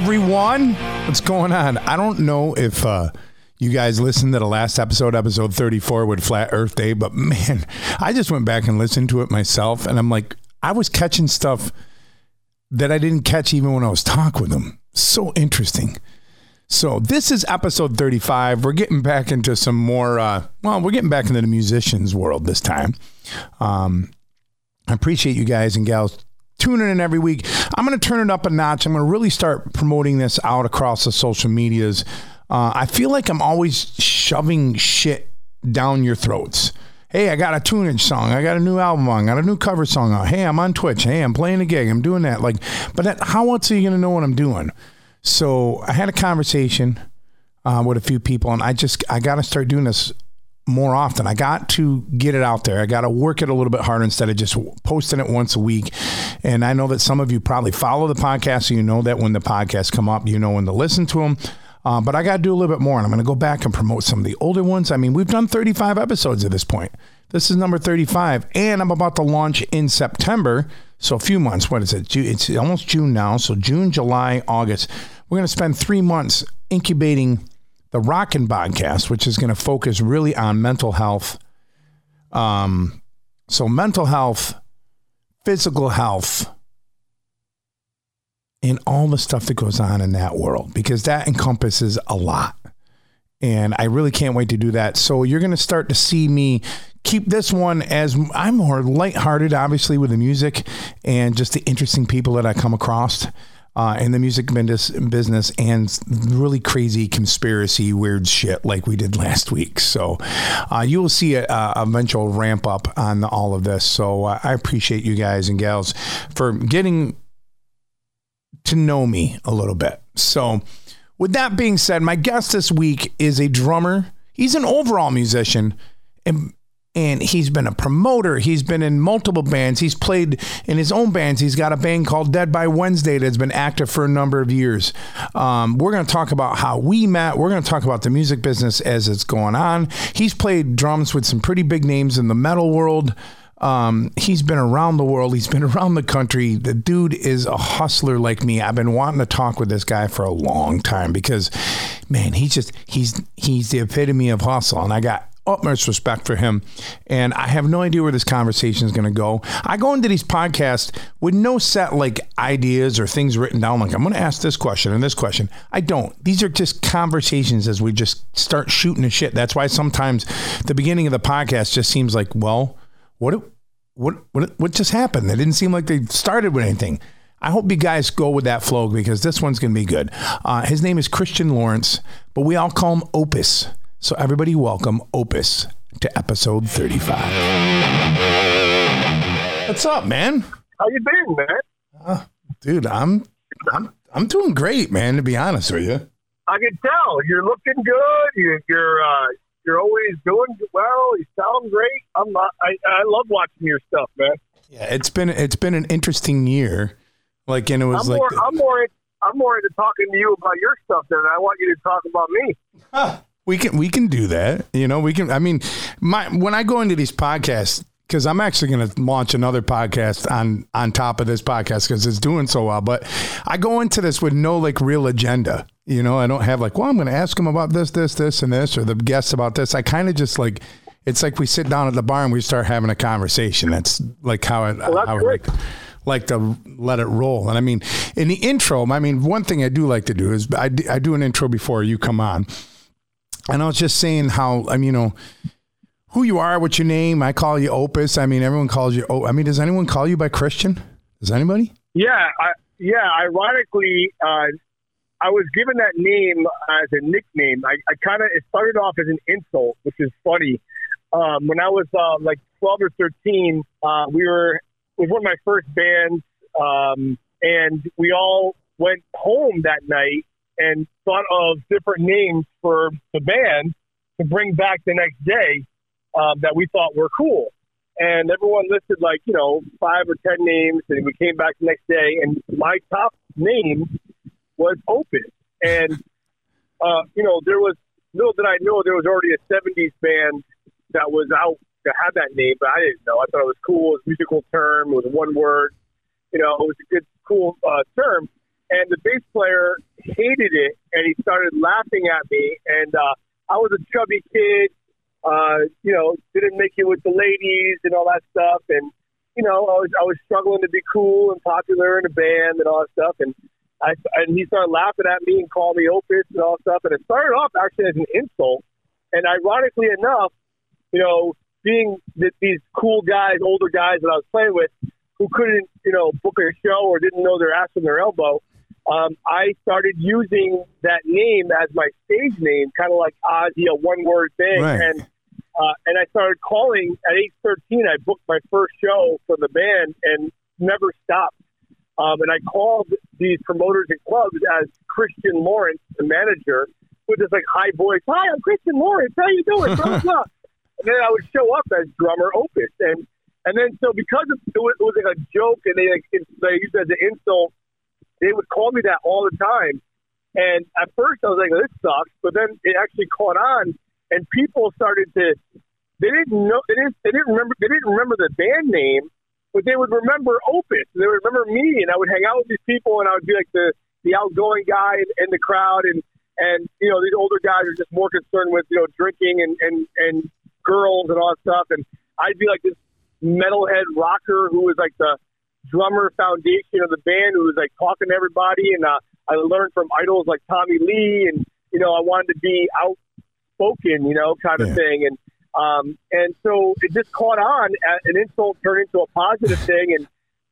everyone. What's going on? I don't know if uh, you guys listened to the last episode, episode 34 with Flat Earth Day, but man, I just went back and listened to it myself, and I'm like, I was catching stuff that I didn't catch even when I was talking with them. So interesting. So this is episode 35. We're getting back into some more. Uh, well, we're getting back into the musicians world this time. Um, I appreciate you guys and gals tuning in every week. I'm going to turn it up a notch. I'm going to really start promoting this out across the social medias. Uh, I feel like I'm always shoving shit down your throats. Hey, I got a tunage song. I got a new album on. I got a new cover song on. Hey, I'm on Twitch. Hey, I'm playing a gig. I'm doing that. Like, but that, how else are you going to know what I'm doing? So I had a conversation uh, with a few people, and I just I got to start doing this more often. I got to get it out there. I got to work it a little bit harder instead of just posting it once a week. And I know that some of you probably follow the podcast, so you know that when the podcasts come up, you know when to listen to them. Uh, but I got to do a little bit more, and I'm going to go back and promote some of the older ones. I mean, we've done 35 episodes at this point. This is number 35, and I'm about to launch in September. So a few months. What is it? It's almost June now. So June, July, August. We're going to spend three months incubating the Rockin' Podcast, which is going to focus really on mental health. Um, so mental health, physical health, and all the stuff that goes on in that world, because that encompasses a lot. And I really can't wait to do that. So you're going to start to see me keep this one as I'm more lighthearted, obviously, with the music and just the interesting people that I come across uh, in the music business and really crazy conspiracy weird shit like we did last week. So uh, you will see a, a, eventual ramp up on all of this. So uh, I appreciate you guys and gals for getting to know me a little bit. So with that being said, my guest this week is a drummer. He's an overall musician and and he's been a promoter. He's been in multiple bands. He's played in his own bands. He's got a band called Dead by Wednesday that's been active for a number of years. Um, we're going to talk about how we met. We're going to talk about the music business as it's going on. He's played drums with some pretty big names in the metal world. Um, he's been around the world. He's been around the country. The dude is a hustler like me. I've been wanting to talk with this guy for a long time because, man, he's just he's he's the epitome of hustle, and I got utmost respect for him. And I have no idea where this conversation is going to go. I go into these podcasts with no set like ideas or things written down. Like I'm going to ask this question and this question. I don't. These are just conversations as we just start shooting the shit. That's why sometimes the beginning of the podcast just seems like, well, what, what, what, what just happened? They didn't seem like they started with anything. I hope you guys go with that flow because this one's going to be good. Uh, his name is Christian Lawrence, but we all call him Opus. So everybody welcome Opus to episode 35. What's up, man? How you been, man? Uh, dude, I'm I'm I'm doing great, man, to be honest with you. I can tell. You're looking good. You're you're uh, you're always doing well. You sound great. I'm not, I I love watching your stuff, man. Yeah, it's been it's been an interesting year. Like and it was I'm like more, the, I'm more I'm more into talking to you about your stuff than I want you to talk about me. Huh. We can we can do that. You know, we can. I mean, my when I go into these podcasts because I'm actually going to launch another podcast on on top of this podcast because it's doing so well. But I go into this with no like real agenda. You know, I don't have like, well, I'm going to ask them about this, this, this, and this, or the guests about this. I kind of just like, it's like we sit down at the bar and we start having a conversation. That's like how I, well, how I like like to let it roll. And I mean, in the intro, I mean, one thing I do like to do is I, I do an intro before you come on. And I was just saying how I mean, you know, who you are, what your name. I call you Opus. I mean, everyone calls you. Oh, I mean, does anyone call you by Christian? Does anybody? Yeah, I, yeah. Ironically, uh, I was given that name as a nickname. I, I kind of it started off as an insult, which is funny. Um, when I was uh, like twelve or thirteen, uh, we were it was one of my first bands, um, and we all went home that night and thought of different names for the band to bring back the next day um, that we thought were cool. And everyone listed like, you know, five or 10 names. And we came back the next day, and my top name was Opus. And, uh, you know, there was, little did I know, there was already a 70s band that was out that had that name, but I didn't know. I thought it was cool. It was a musical term. It was one word. You know, it was a good, cool uh, term. And the bass player hated it, and he started laughing at me. And uh, I was a chubby kid, uh, you know, didn't make it with the ladies and all that stuff, and you know, I was I was struggling to be cool and popular in a band and all that stuff, and I and he started laughing at me and called me opus and all that stuff, and it started off actually as an insult, and ironically enough, you know, being that these cool guys, older guys that I was playing with, who couldn't, you know, book a show or didn't know their ass from their elbow, um, I started using that name as my stage name, kind of like Ozzy, a one-word thing, Right. and uh, and I started calling at age 13. I booked my first show for the band and never stopped. Um, and I called these promoters and clubs as Christian Lawrence, the manager, with this like high voice. Hi, I'm Christian Lawrence. How you doing? Blah, blah, blah. And then I would show up as drummer Opus, and and then so because of, it, was, it was like a joke, and they like they used it as an insult. They would call me that all the time, and at first I was like, "This sucks," but then it actually caught on, and people started to. They didn't know. They didn't. They didn't remember. They didn't remember the band name, but they would remember Opus. They would remember me, and I would hang out with these people, and I would be like the the outgoing guy in, in the crowd, and and you know these older guys are just more concerned with you know drinking and and and girls and all that stuff, and I'd be like this metalhead rocker who was like the drummer foundation of the band, who was like talking to everybody, and uh, I learned from idols like Tommy Lee, and you know I wanted to be outspoken, you know, kind of Yeah. thing, and um, and so it just caught on. uh, An insult turned into a positive thing, and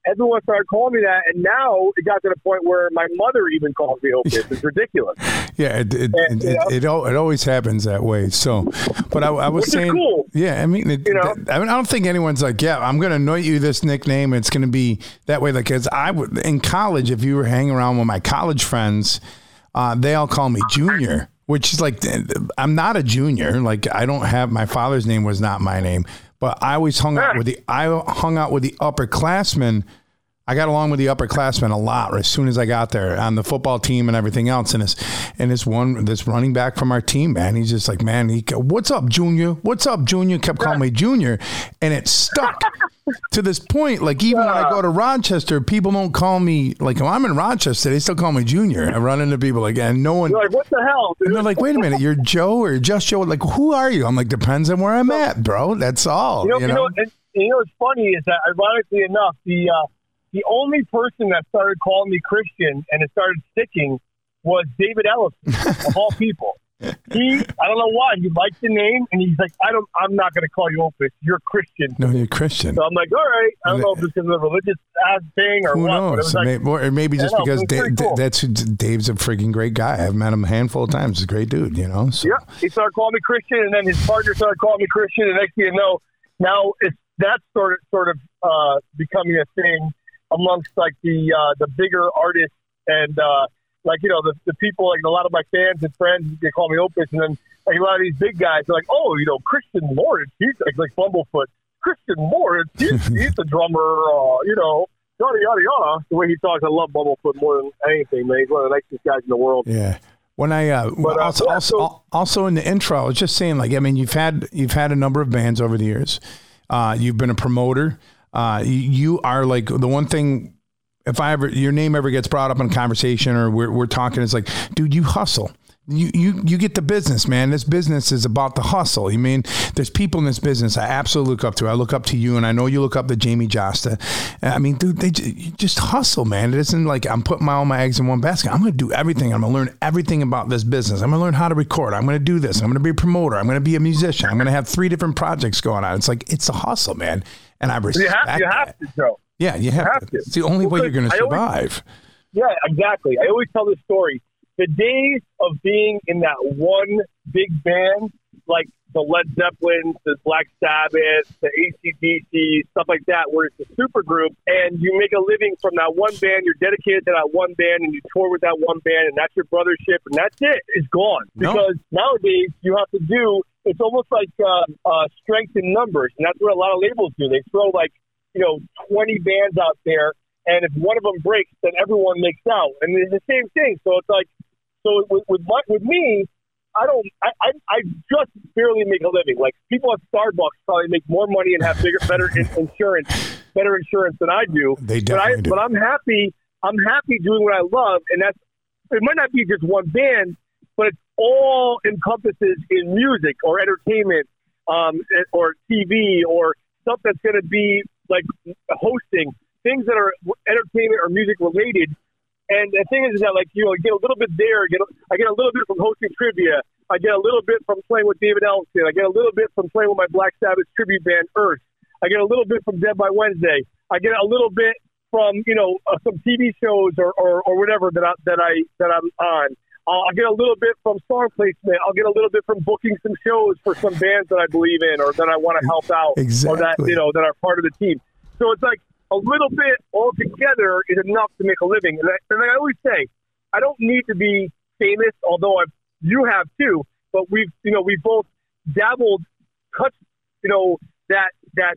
everyone started calling me that. And now it got to the point where my mother even calls me Opus. It's ridiculous. Yeah, it it, And, it, it, it always happens that way. So, but I, I was saying, cool. yeah, I mean, it, You know? I mean, I don't think anyone's like, yeah, I'm going to anoint you this nickname. It's going to be that way. Like, as I would in college, if you were hanging around with my college friends, uh, they all call me Junior, which is like, I'm not a junior. Like, I don't have my father's name was not my name, but I always hung out with the I hung out with the upperclassmen. I got along with the upperclassmen a lot as soon as I got there on the football team and everything else. And this, and this one, this running back from our team, man, he's just like, man, he, what's up, Junior? What's up, Junior? Kept calling me Junior, and it stuck to this point. Like even when I go to Rochester, people don't call me like I'm in Rochester, they still call me Junior. I run into people like, and no one. You're like, what the hell? And they're like, wait a minute, you're Joe or just Joe? Like, who are you? I'm like, depends on where I'm at, bro. That's all. You know, you know, and, and you know what's funny is that ironically enough, the uh, the only person that started calling me Christian and it started sticking was David Ellefson of all people. He, I don't know why, he liked the name and he's like, I don't, I'm not going to call you Opus. You're Christian. no, you're Christian. So I'm like, all right. I don't know if it's because of the religious thing or Who what. But it knows? was like, Maybe, or maybe just know, because Da- cool. that's Dave's a freaking great guy. I've met him a handful of times. He's a great dude, you know. So Yeah, he started calling me Christian, and then his partner started calling me Christian, and next thing you know, now it's that's sort of sort of uh, becoming a thing amongst like the uh, the bigger artists and uh, like you know the, the people like a lot of my fans and friends they call me Opus, and then like a lot of these big guys are like, oh, you know, Christian Lawrence, he's like like Bumblefoot, Christian Lawrence, he's, he's the drummer, uh, you know. Yada yada yada. The way he talks, I love Bumblefoot more than anything. Man, he's one of the nicest guys in the world. yeah. When I uh, But, uh, also, also so- also in the intro, I was just saying like I mean you've had you've had a number of bands over the years. Uh, you've been a promoter. Uh, you, you are like the one thing. If I ever your name ever gets brought up in conversation or we're we're talking, it's like, dude, you hustle. You, you you get the business, man. This business is about the hustle. You mean there's people in this business I absolutely look up to. I look up to you, and I know you look up to Jamey Jasta. I mean, dude, they you just hustle, man. It isn't like I'm putting my all my eggs in one basket. I'm going to do everything. I'm going to learn everything about this business. I'm going to learn how to record. I'm going to do this. I'm going to be a promoter. I'm going to be a musician. I'm going to have three different projects going on. It's like it's a hustle, man. And I You respect have, you have to, Joe. Yeah, you have, have to. It's the only way you're going to I always- survive. Yeah, exactly. I always tell this story. The days of being in that one big band, like the Led Zeppelin, the Black Sabbath, the ACDC, stuff like that, where it's a super group and you make a living from that one band, you're dedicated to that one band and you tour with that one band and that's your brothership and that's it. It's gone. No. Because nowadays you have to do, it's almost like uh, uh, strength in numbers. And that's what a lot of labels do. They throw like, you know, 20 bands out there and if one of them breaks, then everyone makes out, and it's the same thing. So it's like, so with with, my, with me, I don't, I, I, I just barely make a living. Like people at Starbucks probably make more money and have bigger, better insurance, better insurance than I do. They But I, definitely do. but I'm happy. I'm happy doing what I love, and that's it. Might not be just one band, but it's all encompasses in music or entertainment, um, or TV or stuff that's going to be like hosting things that are entertainment or music related. And the thing is, is that like you know, I get a little bit there. Get a, I get a little bit from hosting trivia. I get a little bit from playing with David Ellefson. I get a little bit from playing with my Black Sabbath tribute band Earth. I get a little bit from Dead by Wednesday. I get a little bit from you know uh, some TV shows or, or, or whatever that I, that I that I'm on. Uh, I'll get a little bit from song placement. I'll get a little bit from booking some shows for some bands that I believe in or that I want to help out exactly. or that you know that are part of the team. So it's like a little bit all together is enough to make a living. And I, and I always say, I don't need to be famous, although I've, you have too. But we've you know we both dabbled, touched you know that that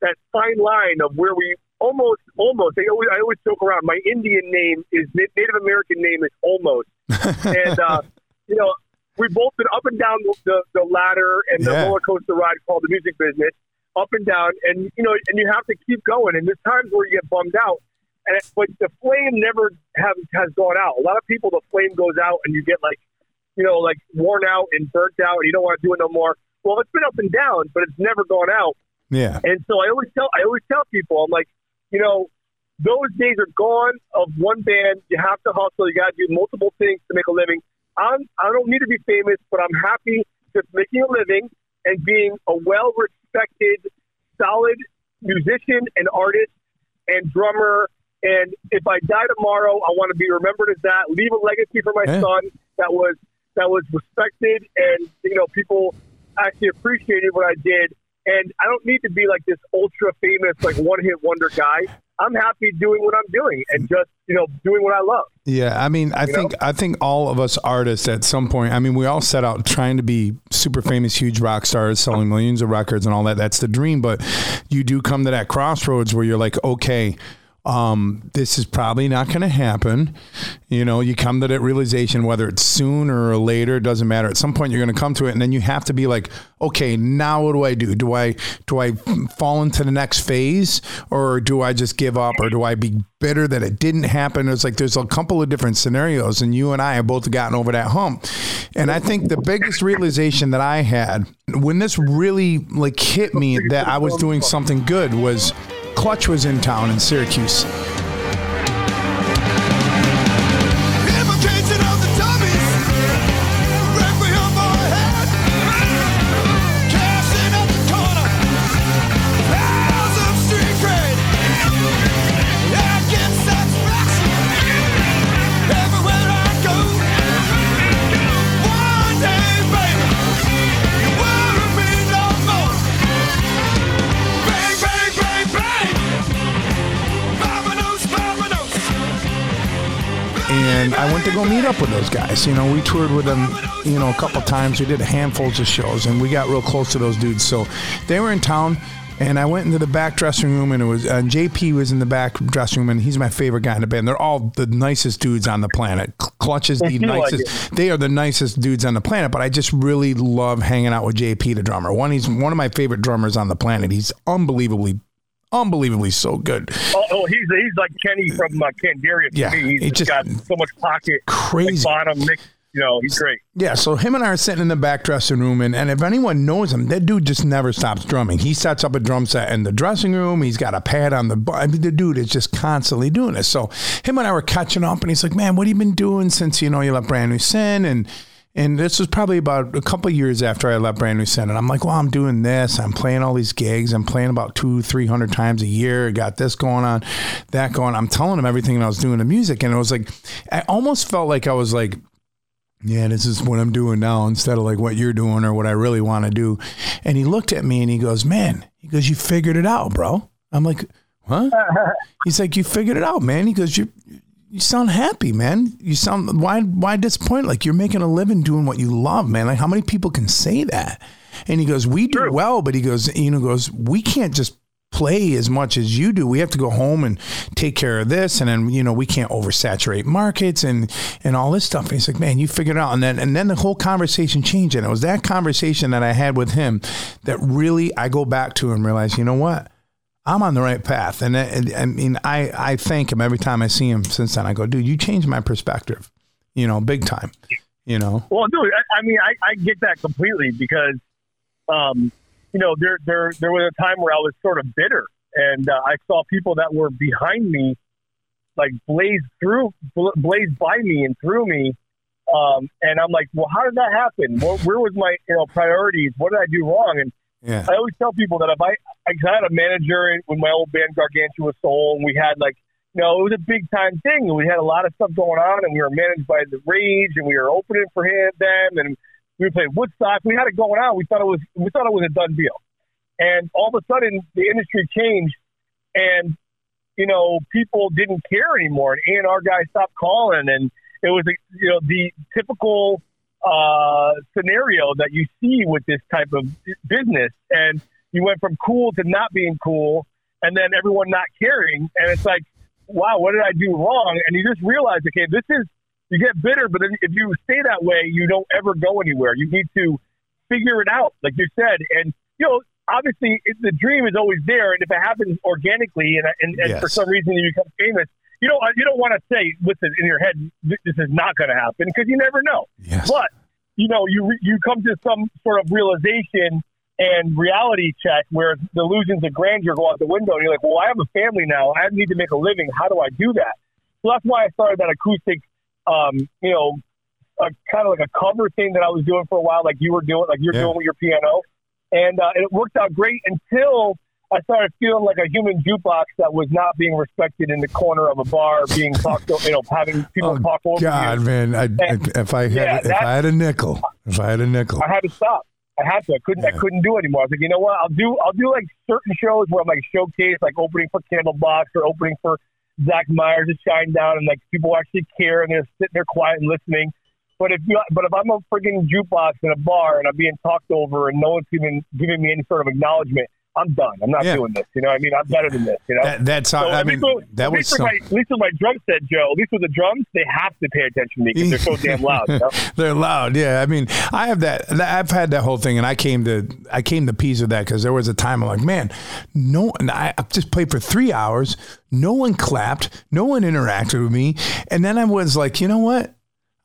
that fine line of where we almost almost. I always, I always joke around. My Indian name is Native American name is almost, and uh, you know we've both been up and down the, the ladder and the Yeah. roller coaster ride called the music business, up and down, and you know, and you have to keep going. And there's times where you get bummed out, and it, but the flame never have, has gone out. A lot of people, the flame goes out, and you get like, you know, like worn out and burnt out, and you don't want to do it no more. Well, it's been up and down, but it's never gone out. Yeah. And so I always tell I always tell people, I'm like, you know, those days are gone of one band. You have to hustle. You got to do multiple things to make a living. I'm I don't need to be famous, but I'm happy just making a living and being a well respected, solid musician and artist and drummer. And if I die tomorrow, I want to be remembered as that. Leave a legacy for my Yeah. son that was that was respected and you know people actually appreciated what I did. And I don't need to be like this ultra famous, like one hit wonder guy. I'm happy doing what I'm doing and just, you know, doing what I love. Yeah, I mean, I You think know? I think all of us artists at some point. I mean, we all set out trying to be super famous, huge rock stars, selling millions of records and all that. That's the dream. But you do come to that crossroads where you're like, okay, um, this is probably not going to happen. You know, you come to that realization, whether it's soon or later, doesn't matter. At some point, you're going to come to it, and then you have to be like, okay, now what do I do? Do I do I fall into the next phase, or do I just give up, or do I be bitter that it didn't happen? It's like there's a couple of different scenarios, and you and I have both gotten over that hump. And I think the biggest realization that I had when this really like hit me that I was doing something good was Clutch was in town in Syracuse. I went to go meet up with those guys. You know, we toured with them, you know, a couple times. We did handfuls of shows, and we got real close to those dudes. So they were in town, and I went into the back dressing room, and it was and JP was in the back dressing room, and he's my favorite guy in the band. They're all the nicest dudes on the planet. Cl- Clutch is the nicest. they are the nicest dudes on the planet. But I just really love hanging out with JP, the drummer. One, he's one of my favorite drummers on the planet. He's unbelievably, unbelievably so good. Oh, oh he's he's like Kenny from uh, Yeah. He's he just, just- got so much pocket, Crazy. like bottom mix. You know, he's great. Yeah, so him and I are sitting in the back dressing room, and, and if anyone knows him, that dude just never stops drumming. He sets up a drum set in the dressing room. He's got a pad on the. I mean, the dude is just constantly doing this. So him and I were catching up, and he's like, "Man, what have you been doing since you know you left Brand New Sin?" And and this was probably about a couple of years after I left Brand New Sin, and I'm like, "Well, I'm doing this. I'm playing all these gigs. I'm playing about two, three hundred times a year. I got this going on, that going." I'm telling him everything I was doing in music, and it was like, I almost felt like I was like yeah, this is what I'm doing now instead of like what you're doing or what I really want to do. And he looked at me and he goes, man, he goes, you figured it out, bro. I'm like, huh? He's like, you figured it out, man. He goes, you, you sound happy, man. You sound, why, why disappointed? Like you're making a living doing what you love, man. Like how many people can say that? And he goes, we do True. well, but he goes, you know, goes, we can't just play as much as you do. We have to go home and take care of this, and then you know we can't oversaturate markets and and all this stuff. And he's like, man, you figured it out. And then and then the whole conversation changed, and it was that conversation that I had with him that really I go back to and realize, you know what. I'm on the right path. And, I- and I mean, I, I thank him every time I see him since then. I go, dude, you changed my perspective, you know, big time, you know? Well, dude, I, I mean, I, I get that completely because, um, you know, there there there was a time where I was sort of bitter, and uh, I saw people that were behind me, like blaze through, bl- blaze by me and through me, um, and I'm like, well, how did that happen? Where, where was my you know priorities? What did I do wrong? And Yeah. I always tell people that if I, I 'cause I had a manager with my old band Gargantua Soul, and we had like, you know, it was a big time thing. We had a lot of stuff going on, and we were managed by the Rage, and we were opening for him, them, and we played Woodstock. We had it going on. We thought it was, we thought it was a done deal. And all of a sudden, the industry changed, and you know, people didn't care anymore. And A and R guys stopped calling, and it was, you know, the typical uh, scenario that you see with this type of business. And you went from cool to not being cool, and then everyone not caring. And it's like, wow, what did I do wrong? And you just realize, okay, this is, you get bitter, but then if you stay that way, you don't ever go anywhere. You need to figure it out, like you said. And, you know, obviously the dream is always there. And if it happens organically and, and, and for some reason you become famous, you don't, you don't want to say, listen, in your head, this is not going to happen because you never know. Yes. But you know, you you come to some sort of realization and reality check where the illusions of grandeur go out the window, and you're like, well, I have a family now. I need to make a living. How do I do that? So that's why I started that acoustic, um, you know, a, kind of like a cover thing that I was doing for a while, like you were doing, like you're Yeah. doing with your piano, and uh, it worked out great until. I started feeling like a human jukebox that was not being respected in the corner of a bar, being talked, you know, having people Oh, talk over God, you. man. I, if I had, Yeah, if I had a nickel, if I had a nickel, I had to stop. I had to. I couldn't. I couldn't do it anymore. I was like, you know what? I'll do. I'll do like certain shows where I'm like showcase, like opening for Candlebox or opening for Zach Myers at Shinedown, and like people actually care and they're sitting there quiet and listening. But if you, but if I'm a freaking jukebox in a bar and I'm being talked over and no one's even giving me any sort of acknowledgement, I'm done. I'm not Yeah. doing this. You know, what I mean, I'm better than this. You know. that, that's how, So I mean, with- that was some, my, at least with my drum set, Joe. At least with the drums, they have to pay attention to me because they're so damn loud. You know? They're loud, yeah. I mean, I have that. that- I've had that whole thing, and I came to I came to peace with that because there was a time I'm like, man, no, and I I just played for three hours. No one clapped. No one interacted with me, and then I was like, you know what?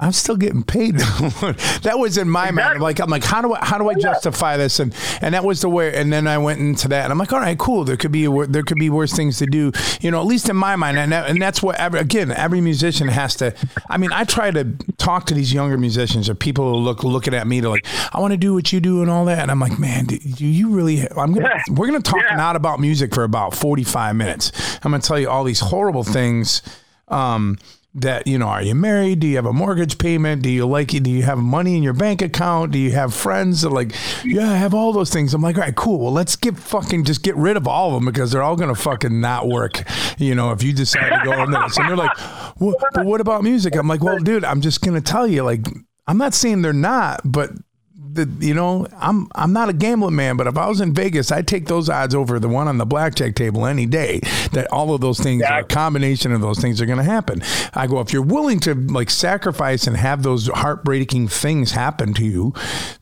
I'm still getting paid. that was in my mind. I'm like, I'm like, how do I how do I justify this? And and that was the way. And then I went into that, and I'm like, all right, cool. There could be a there could be worse things to do. You know, at least in my mind. And that, and that's what every, again every musician has to. I mean, I try to talk to these younger musicians or people who look looking at me to like, I want to do what you do and all that. And I'm like, man, do, do you really? I'm gonna Yeah. we're gonna talk Yeah. not about music for about 45 minutes. I'm gonna tell you all these horrible things. Um, that you know, are you married? Do you have a mortgage payment? Do you like it? Do you have money in your bank account? Do you have friends? That like, yeah, I have all those things. I'm like, all right, cool. Well, let's get fucking just get rid of all of them because they're all gonna fucking not work. You know, if you decide to go on this, and they're like, well, but what about music? I'm like, well, dude, I'm just gonna tell you, like, I'm not saying they're not, but the you know I'm I'm not a gambling man, but if I was in Vegas, I'd take those odds over the one on the blackjack table any day. That all of those things, are a combination of those things, are going to happen. I go if you're willing to like sacrifice and have those heartbreaking things happen to you,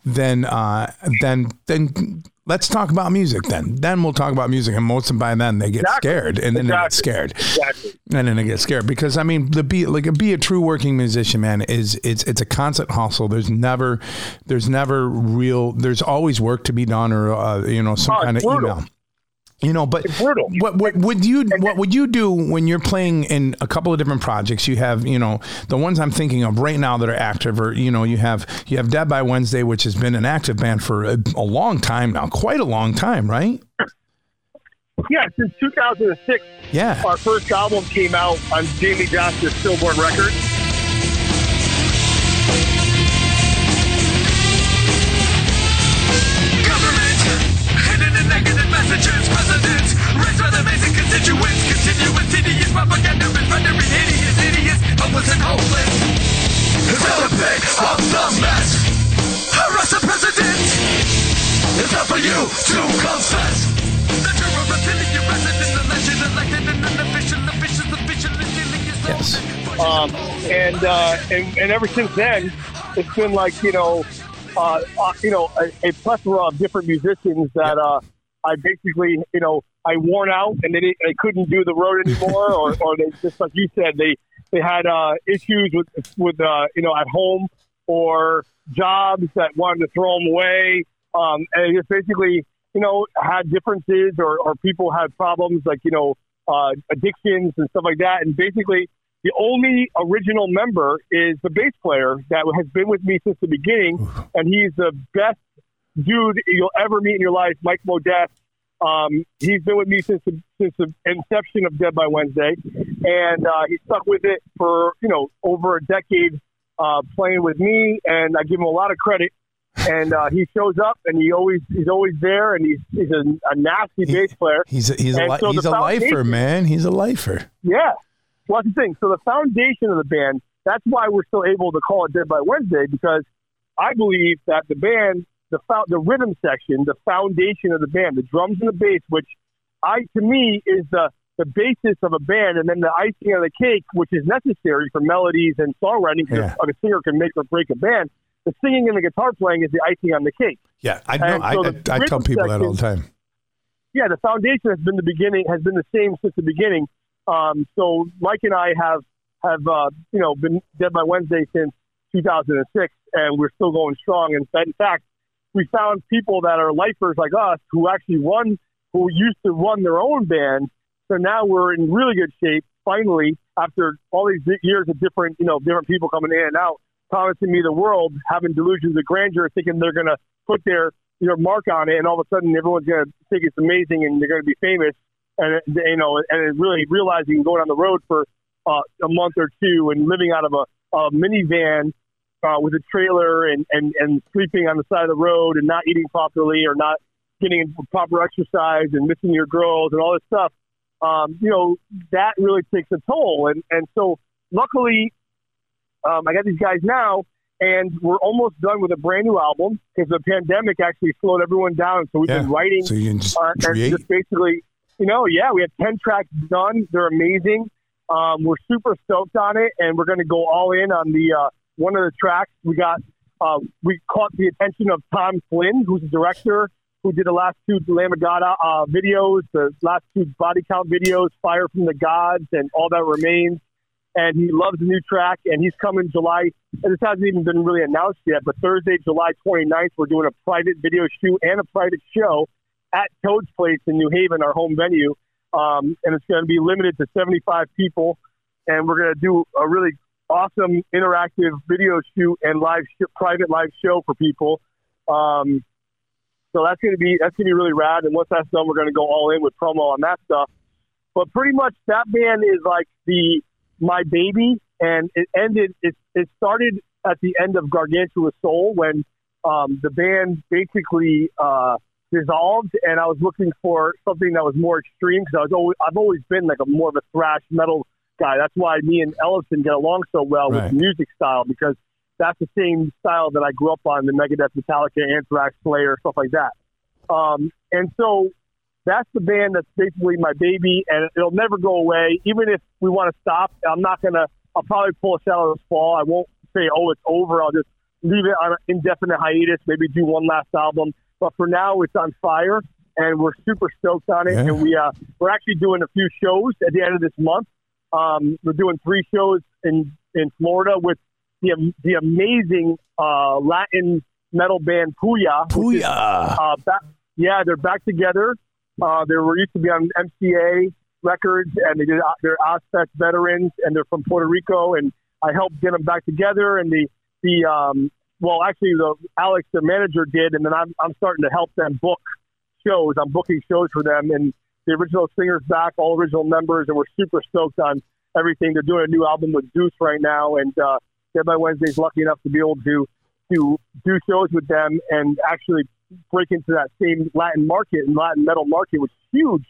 then uh, then then. Let's talk about music then. Then we'll talk about music, and most of by then they get Exactly. scared, and then they get scared Exactly. and then they get scared because I mean the be like be a true working musician man is it's it's a constant hustle. There's never there's never real. There's always work to be done or uh, you know some Oh, kind of brutal. email. You know, but It's brutal. what what would you what would you do when you're playing in a couple of different projects? You have you know the ones I'm thinking of right now that are active, or you know you have you have Dead by Wednesday, which has been an active band for a, a long time now, quite a long time, right? Yeah, since 2006, Yeah. our first album came out on Jamey Jasta's Stillborn Records. And, uh, and and ever since then, it's been like you know, uh, uh, you know, a, a plethora of different musicians that uh, I basically, you know, I worn out and they, they couldn't do the road anymore, or, or they just like you said, they they had uh, issues with with uh, you know at home or jobs that wanted to throw them away, um, and just basically, you know, had differences or, or people had problems like you know uh, addictions and stuff like that, and basically. The only original member is the bass player that has been with me since the beginning, and he's the best dude you'll ever meet in your life, Mike Modest. Um, he's been with me since the, since the inception of Dead by Wednesday, and uh, he stuck with it for you know over a decade, uh, playing with me, and I give him a lot of credit. And uh, he shows up, and he always he's always there, and he's he's a, a nasty bass player. He's a, he's a li- so he's a lifer, man. He's a lifer. Yeah. Well, that's the thing. So the foundation of the band, that's why we're still able to call it Dead by Wednesday because I believe that the band, the fo- the rhythm section, the foundation of the band, the drums and the bass, which I to me is the the basis of a band, and then the icing on the cake, which is necessary for melodies and songwriting. Because Yeah. a singer can make or break a band. The singing and the guitar playing is the icing on the cake. Yeah, I know. And I, I, I tell people that all the time. yeah, the foundation has been the beginning has been the same since the beginning. Um, so Mike and I have have uh, you know been Dead by Wednesday since 2006, and we're still going strong. And in fact, we found people that are lifers like us who actually run, who used to run their own band. So now we're in really good shape. Finally, after all these years of different, you know, different people coming in and out, promising me the world, having delusions of grandeur, thinking they're going to put their your mark on it, and all of a sudden everyone's going to think it's amazing and they're going to be famous. And you know, and really realizing going on the road for uh, a month or two and living out of a, a minivan uh, with a trailer and, and and sleeping on the side of the road and not eating properly or not getting proper exercise and missing your girls and all this stuff. Um, you know, that really takes a toll. And and so luckily, um, I got these guys now, and we're almost done with a brand new album because the pandemic actually slowed everyone down. So we've Yeah. been writing So you can just uh, and just basically, you know, yeah, we have 10 tracks done. They're amazing. Um, we're super stoked on it, and we're going to go all in on the uh, one of the tracks. We got, uh, we caught the attention of Tom Flynn, who's the director, who did the last two Lamb of God uh, videos, the last two body count videos, Fire from the Gods, and All That Remains. And he loves the new track, and he's coming July. And this hasn't even been really announced yet, but Thursday, July 29th, we're doing a private video shoot and a private show at Toad's Place in New Haven, our home venue. Um, and it's going to be limited to 75 people. And we're going to do a really awesome interactive video shoot and live sh- private live show for people. Um, so that's going to be that's going to be really rad. And once that's done, we're going to go all in with promo on that stuff. But pretty much that band is like the my baby, and it ended. It it started at the end of Gargantua Soul when um, the band basically uh, dissolved, and I was looking for something that was more extreme because I was always I've always been like a more of a thrash metal guy. That's why me and Ellefson get along so well with Right. the music style because that's the same style that I grew up on: the Megadeth, Metallica, Anthrax, Slayer, stuff like that. Um, and so that's the band that's basically my baby, and it'll never go away. Even if we want to stop, I'm not gonna. I'll probably pull a Shadows Fall. I won't say, "Oh, it's over." I'll just leave it on an indefinite hiatus. Maybe do one last album. But for now, it's on fire, and we're super stoked on it. Yeah. And we uh, we're actually doing a few shows at the end of this month. Um, we're doing three shows in in Florida with the the amazing uh, Latin metal band Puya. Puya. is, uh, back, yeah, they're back together. Uh, they were used to be on MCA Records, and they did they're Ozzfest veterans, and they're from Puerto Rico. And I helped get them back together. And the the um, well, actually, the Alex, the manager, did, and then I'm I'm starting to help them book shows. I'm booking shows for them, and the original singer's back, all original members, and we're super stoked on everything. They're doing a new album with Deuce right now, and uh, Dead by Wednesday's lucky enough to be able to to do shows with them and actually break into that same Latin market and Latin metal market, which is huge.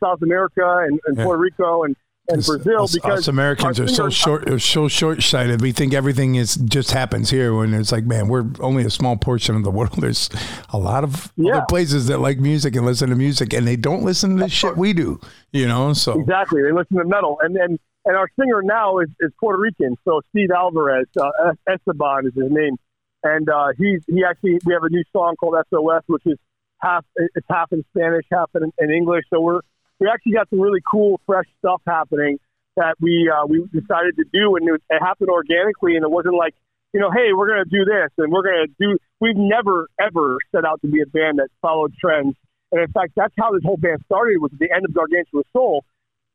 South America and, and Yeah. Puerto Rico and, and Brazil us, because us Americans are so short, are so short sighted. We think everything is just happens here when it's like, man, we're only a small portion of the world. There's a lot of Yeah. other places that like music and listen to music, and they don't listen to the shit we do. You know, so Exactly. They listen to metal. And and, and our singer now is, is Puerto Rican. So Steve Alvarez, uh, Esteban is his name. And uh, he's, he actually, we have a new song called SOS, which is half it's half in Spanish, half in, in English. So we're we actually got some really cool, fresh stuff happening that we uh, we decided to do, and it, it happened organically, and it wasn't like you know, hey, we're going to do this and we're going to do. We've never ever set out to be a band that followed trends, and in fact, that's how this whole band started. Was at the end of Gargantua Soul.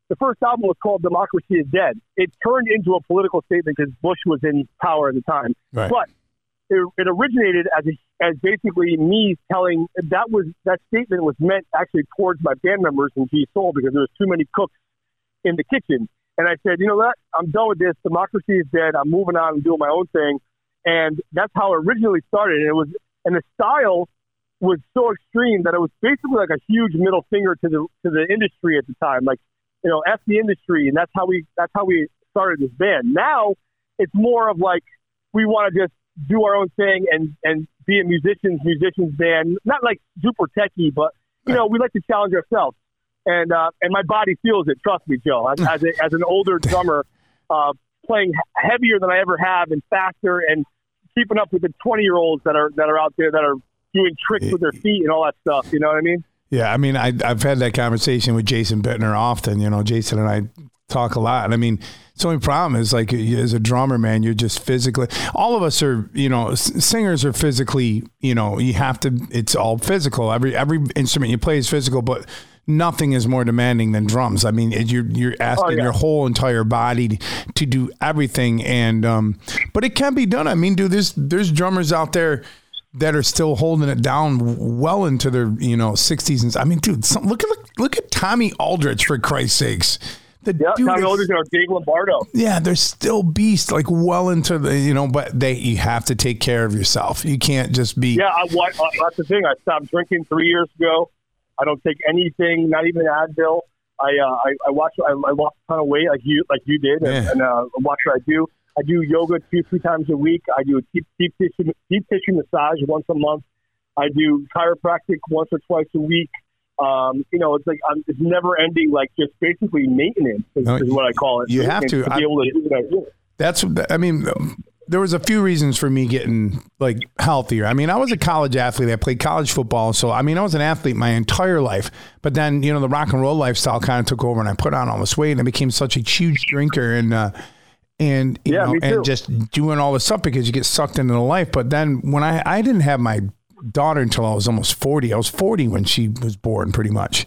The first album was called Democracy is Dead. It turned into a political statement because Bush was in power at the time. Right. But it, it originated as a, as basically me telling that was that statement was meant actually towards my band members in G Soul because there was too many cooks in the kitchen. And I said, you know what? I'm done with this. Democracy is dead. I'm moving on and doing my own thing. And that's how it originally started. And it was, and the style was so extreme that it was basically like a huge middle finger to the to the industry at the time. Like, you know, f the industry, and that's how we that's how we started this band. Now it's more of like we want to just do our own thing and and be a musicians musicians band. Not like super techie, but you know, we like to challenge ourselves. And uh, and my body feels it. Trust me, Joe. As, as, a, as an older drummer, uh, playing heavier than I ever have and faster and keeping up with the 20 year olds that are that are out there that are doing tricks with their feet and all that stuff. You know what I mean? Yeah, I mean, I, I've had that conversation with Jason Bittner often. You know, Jason and I talk a lot. And I mean, the only problem is like as a drummer, man, you're just physically. All of us are, you know, singers are physically. You know, you have to. It's all physical. Every every instrument you play is physical, but nothing is more demanding than drums. I mean, you're you're asking yeah. your whole entire body to do everything, and um, but it can be done. I mean, dude, there's there's drummers out there that are still holding it down well into their you know 60s and I mean dude some, look at look, look at Tommy Aldridge for Christ's sakes the Yeah, dude Tommy is- Aldridge or Dave Lombardo. yeah they're still beast like well into the you know but they you have to take care of yourself you can't just be Yeah, I, what, uh, that's the thing. I stopped drinking three years ago. I don't take anything, not even Advil. I uh, I, I watch. I, I lost a ton of weight, like you, like you did, and, Yeah. and uh, watch what I do. I do yoga two, three times a week. I do a deep, deep tissue, deep tissue massage once a month. I do chiropractic once or twice a week. Um, you know, it's like I'm, it's never ending, like just basically maintenance is, No, is what I call it. you have Maintenance, to. to I- be able to do what I do. That's I mean there was a few reasons for me getting like healthier. I mean, I was a college athlete. I played college football, so I mean, I was an athlete my entire life. But then, you know, the rock and roll lifestyle kind of took over, and I put on all this weight, and I became such a huge drinker, and uh, and you Yeah, know, and just doing all this stuff because you get sucked into the life. But then when I I didn't have my daughter until I was almost 40. I was 40 when she was born pretty much.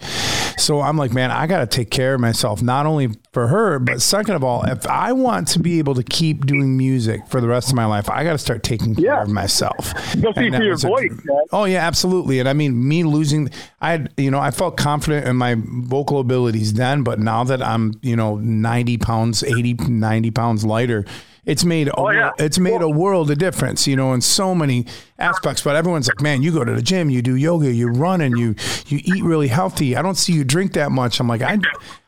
So I'm like, man, I got to take care of myself, not only for her, but second of all, if I want to be able to keep doing music for the rest of my life, I got to start taking care Yeah. of myself. Especially for your was a- voice. Oh yeah, absolutely. And I mean, me losing, I had, you know, I felt confident in my vocal abilities then, but now that I'm, you know, 90 pounds, 80, 90 pounds lighter, it's made, a, Oh, yeah. it's made a world of difference, you know, in so many aspects. But everyone's like, man, you go to the gym, you do yoga, you run, and you you eat really healthy. I don't see you drink that much. I'm like, I,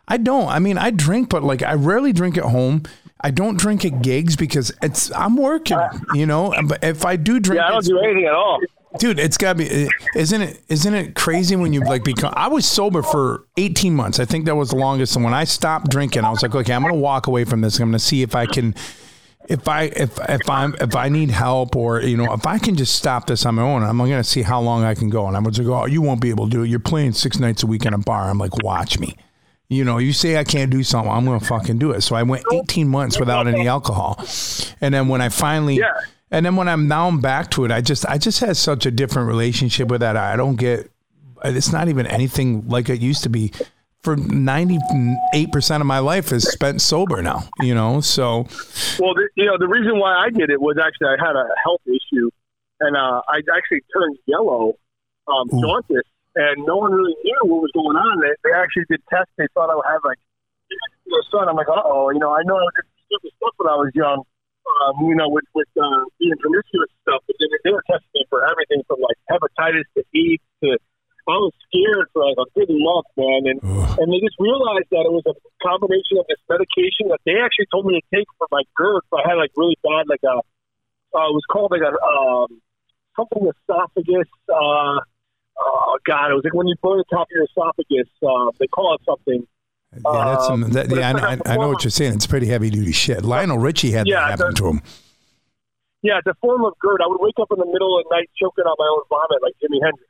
I don't. I mean, I drink, but like, I rarely drink at home. I don't drink at gigs because it's I'm working, you know. But if I do drink, Yeah, I don't do anything at all. dude it's gotta be isn't it isn't it crazy when you like become i was sober for 18 months i think that was the longest and when i stopped drinking i was like okay i'm gonna walk away from this i'm gonna see if i can if i if if i'm if i need help or you know if i can just stop this on my own i'm gonna see how long i can go and i was go. oh you won't be able to do it you're playing six nights a week in a bar i'm like watch me you know, you say I can't do something, I'm going to fucking do it. So I went 18 months without any alcohol. And then when I finally, Yeah. and then when I'm now I'm back to it, I just, I just had such a different relationship with that. I don't get, it's not even anything like it used to be. For 98% of my life is spent sober now, you know? So, Well, the, you know, the reason why I did it was actually I had a health issue, and uh, I actually turned yellow, um, Ooh. jaundice, and no one really knew what was going on. They, they actually did tests. They thought I would have like you know, son. I'm like, uh oh, you know, I know I did stupid stuff when I was young, um, you know, with with uh, being promiscuous and stuff. But then they were testing me for everything from like hepatitis to AIDS to. I was scared for like a good month, man, and and they just realized that it was a combination of this medication that they actually told me to take for my GERD. So I had like really bad, like a, uh, it was called like a um, something esophagus. Uh, oh God, it was like when you burn the top of your esophagus. Uh, they call it something. yeah, that's some, that, yeah, I, like I know what you're saying. It's pretty heavy duty shit. Lionel Richie had Yeah, that happen to him. Yeah, it's a form of GERD. I would wake up in the middle of the night choking on my own vomit like Jimi Hendrix.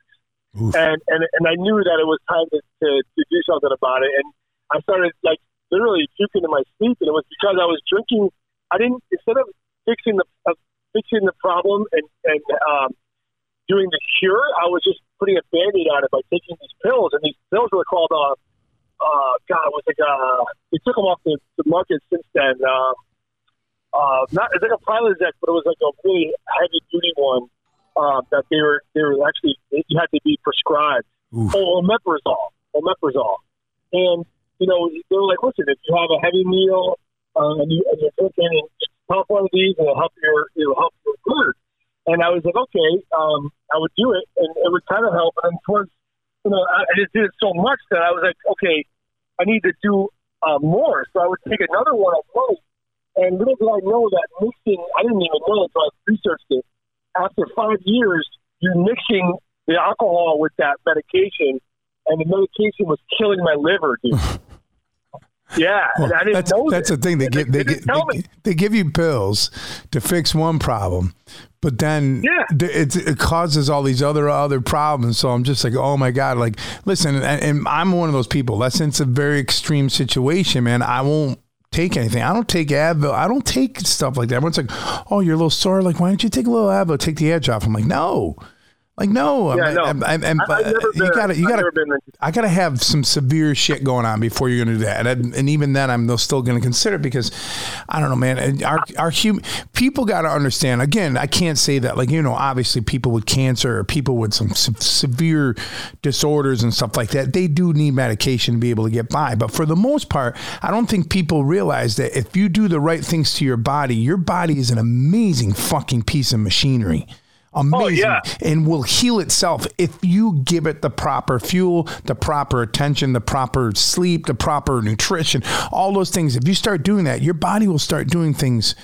And and and I knew that it was time to, to to do something about it. And I started like literally puking in my sleep, and it was because I was drinking. I didn't instead of fixing the uh, fixing the problem and and um, doing the cure, I was just putting a band-aid on it by taking these pills, and these pills were called uh, uh God, it was like uh they took them off the, the market since then. Um, uh, not it's like a Prilosec, but it was like a really heavy duty one uh, that they were they were actually you had to be prescribed. Oof. Oh, omeprazole, omeprazole, and you know they were like, listen, if you have a heavy meal uh, and, you, and you're drinking, just pop one of these, and it'll help your it'll help your GERD. And I was like, okay, um, I would do it, and it would kind of help. And towards, you know, I, I just did it so much that I was like, okay, I need to do uh, more. So I would take another one at night. And little did I know that mixing, I didn't even know until I researched it. After five years, you're mixing the alcohol with that medication, and the medication was killing my liver, dude. yeah, and I didn't that's know that's the thing. They get they, get, they, they give you pills to fix one problem, but then Yeah. it, it causes all these other other problems. So I'm just like, oh my god! Like, listen, and, and I'm one of those people. That's it's a very extreme situation, man. I won't take anything. I don't take Advil. I don't take stuff like that. Everyone's like, oh, you're a little sore. Like, why don't you take a little Advil? Take the edge off. I'm like, no. Like no, Yeah, I'm, no. I'm, I'm, I'm, I- I've never you been- gotta, you I've gotta, never been I gotta have some severe shit going on before you're gonna do that, and, and even then, I'm still gonna consider it because I don't know, man. Our our human people got to understand. Again, I can't say that like you know, obviously, people with cancer or people with some se- severe disorders and stuff like that, they do need medication to be able to get by. But for the most part, I don't think people realize that if you do the right things to your body, your body is an amazing fucking piece of machinery. Oh, amazing yeah. and will heal itself if you give it the proper fuel, the proper attention, the proper sleep, the proper nutrition, all those things. If you start doing that, your body will start doing things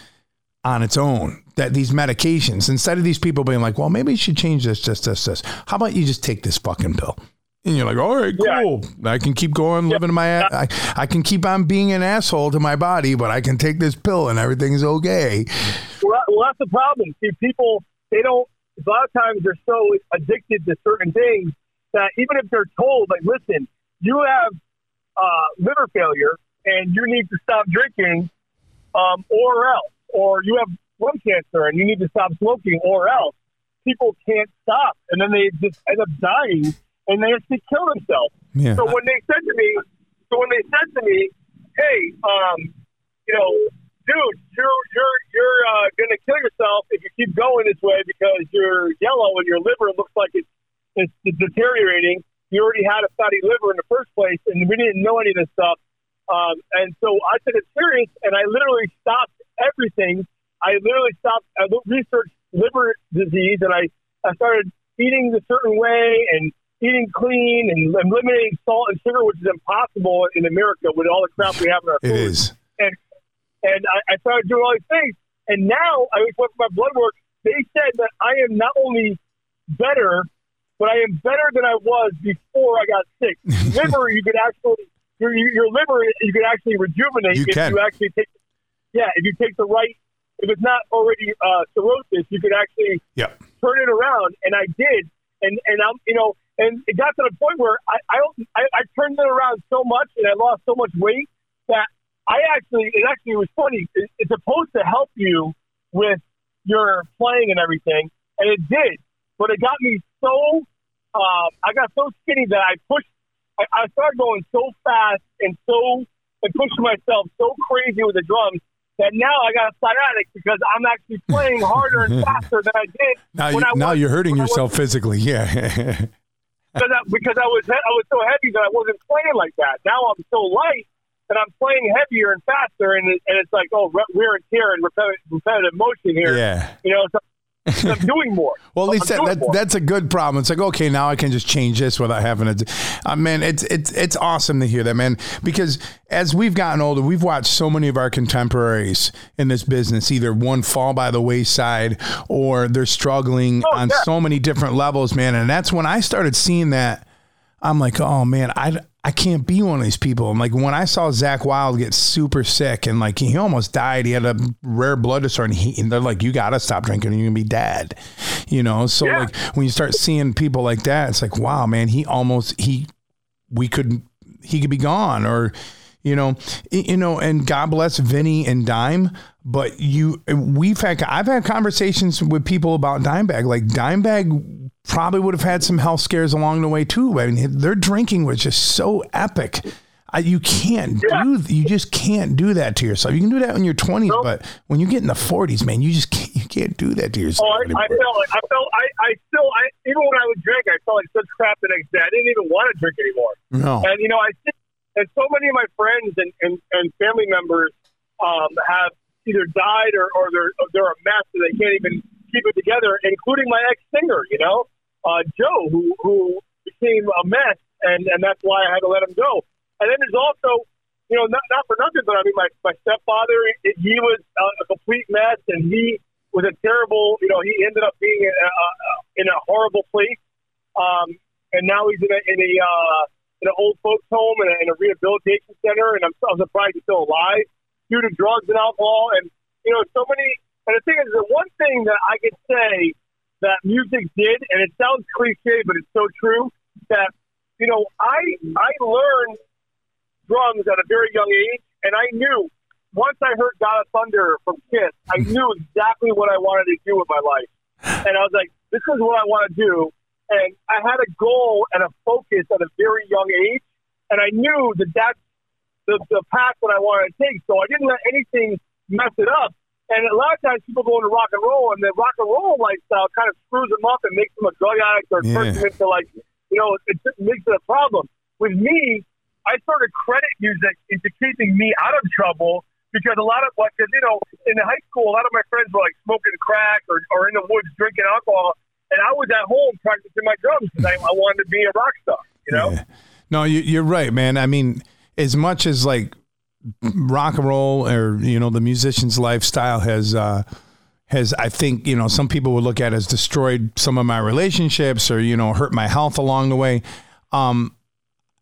on its own. That these medications, instead of these people being like, well, maybe you should change this, this, this, this. How about you just take this fucking pill? And you're like, all right, Yeah. cool. I can keep going living my, I, I can keep on being an asshole to my body, but I can take this pill and everything's okay. Well, well, that's the problem. See, people they don't. A lot of times they're so addicted to certain things that even if they're told, like, listen, you have uh, liver failure and you need to stop drinking, um, or else, or you have lung cancer and you need to stop smoking, or else, people can't stop, and then they just end up dying and they actually kill themselves. Yeah. So when they said to me, so when they said to me, "Hey, um, you know, dude, you're you're you're uh, gonna kill yourself if you keep going this way because you're yellow and your liver looks like it's it's, deteriorating. You already had a fatty liver in the first place, and we didn't know any of this stuff. Um, and so I took it serious, and I literally stopped everything. I literally stopped. I researched liver disease, and I I started eating a certain way and eating clean and eliminating salt and sugar, which is impossible in America with all the crap we have in our food is. and and I, I started doing all these things. And now I went for my blood work. They said that I am not only better, but I am better than I was before I got sick. liver, you could actually your your your liver, you could actually rejuvenate You if can. you actually take. Yeah, if you take the right, if it's not already uh, cirrhosis, you could actually Yep. turn it around, and I did. And and I'm you know, and it got to the point where I I, I, I turned it around so much, and I lost so much weight that I actually it actually was funny. It, it's supposed to help you with your playing and everything, and it did. But it got me so um, I got so skinny that I pushed. I, I started going so fast and so and pushing myself so crazy with the drums that now I got a sciatic because I'm actually playing harder and faster than I did Now, when you, I now was- you're hurting I was- yourself physically. Yeah. because I, because I was I was so heavy that I wasn't playing like that. Now I'm so light that I'm playing heavier and faster, and it, and it's like oh wear and tear and repetitive, repetitive motion here. yeah. You know, so I'm doing more. Well, at least that, that, that's a good problem. It's like, okay, now I can just change this without having to. Uh, man, it's it's it's awesome to hear that, man. Because as we've gotten older, we've watched so many of our contemporaries in this business either one fall by the wayside or they're struggling Oh, on yeah. so many different levels, man. And that's when I started seeing that. I'm like, oh man, I I can't be one of these people. I'm like when I saw Zakk Wylde get super sick and like he almost died. He had a rare blood disorder, and, he, and they're like, "You got to stop drinking, or you're gonna be dead." You know. So Yeah. like when you start seeing people like that, it's like, wow, man, he almost he we could he could be gone or you know you know and god bless Vinnie and dime but you we've had i've had conversations with people about dimebag like dimebag probably would have had some health scares along the way too i mean their drinking was just so epic I, you can't Yeah. do you just can't do that to yourself you can do that in your 20s Nope. but when you get in the 40s man you just can't you can't do that to yourself Oh, I, I felt like I felt I, I still I even when I would drink, I felt like such crap the next day. I didn't even want to drink anymore. no And you know, I and so many of my friends and, and, and family members um, have either died or, or they're they're a mess and they can't even keep it together, including my ex singer, you know, uh, Joe, who who became a mess, and and that's why I had to let him go. And then there's also, you know, not not for nothing, but I mean, my my stepfather, he- he was a, a complete mess, and he was a terrible, you know, he ended up being in a, a- in a horrible place, um, and now he's in a in a uh, in an old folks home and a, in a rehabilitation center, and I'm, I'm surprised he's still alive due to drugs and alcohol, and you know, so many. And the thing is, the one thing that I could say that music did, and it sounds cliche, but it's so true, that you know, I I learned drums at a very young age, and I knew once I heard God of Thunder from Kiss, I knew exactly what I wanted to do with my life, and I was like, this is what I want to do, and I had a goal and a focus at a very young age, and I knew that that's the, the path that I wanted to take. So I didn't let anything mess it up. And a lot of times people go into rock and roll, and the rock and roll lifestyle kind of screws them up and makes them a drug addict or Yeah. turns them into like, you know, it just makes it a problem. With me, I started credit music into keeping me out of trouble because a lot of what, because you know, in high school, a lot of my friends were like smoking crack or, or in the woods drinking alcohol, and I was at home practicing my drums because I, I wanted to be a rock star. You know, Yeah. No, you, you're right, man. I mean, as much as like rock and roll or you know the musician's lifestyle has uh, has I think you know some people would look at as destroyed some of my relationships or you know hurt my health along the way. Um,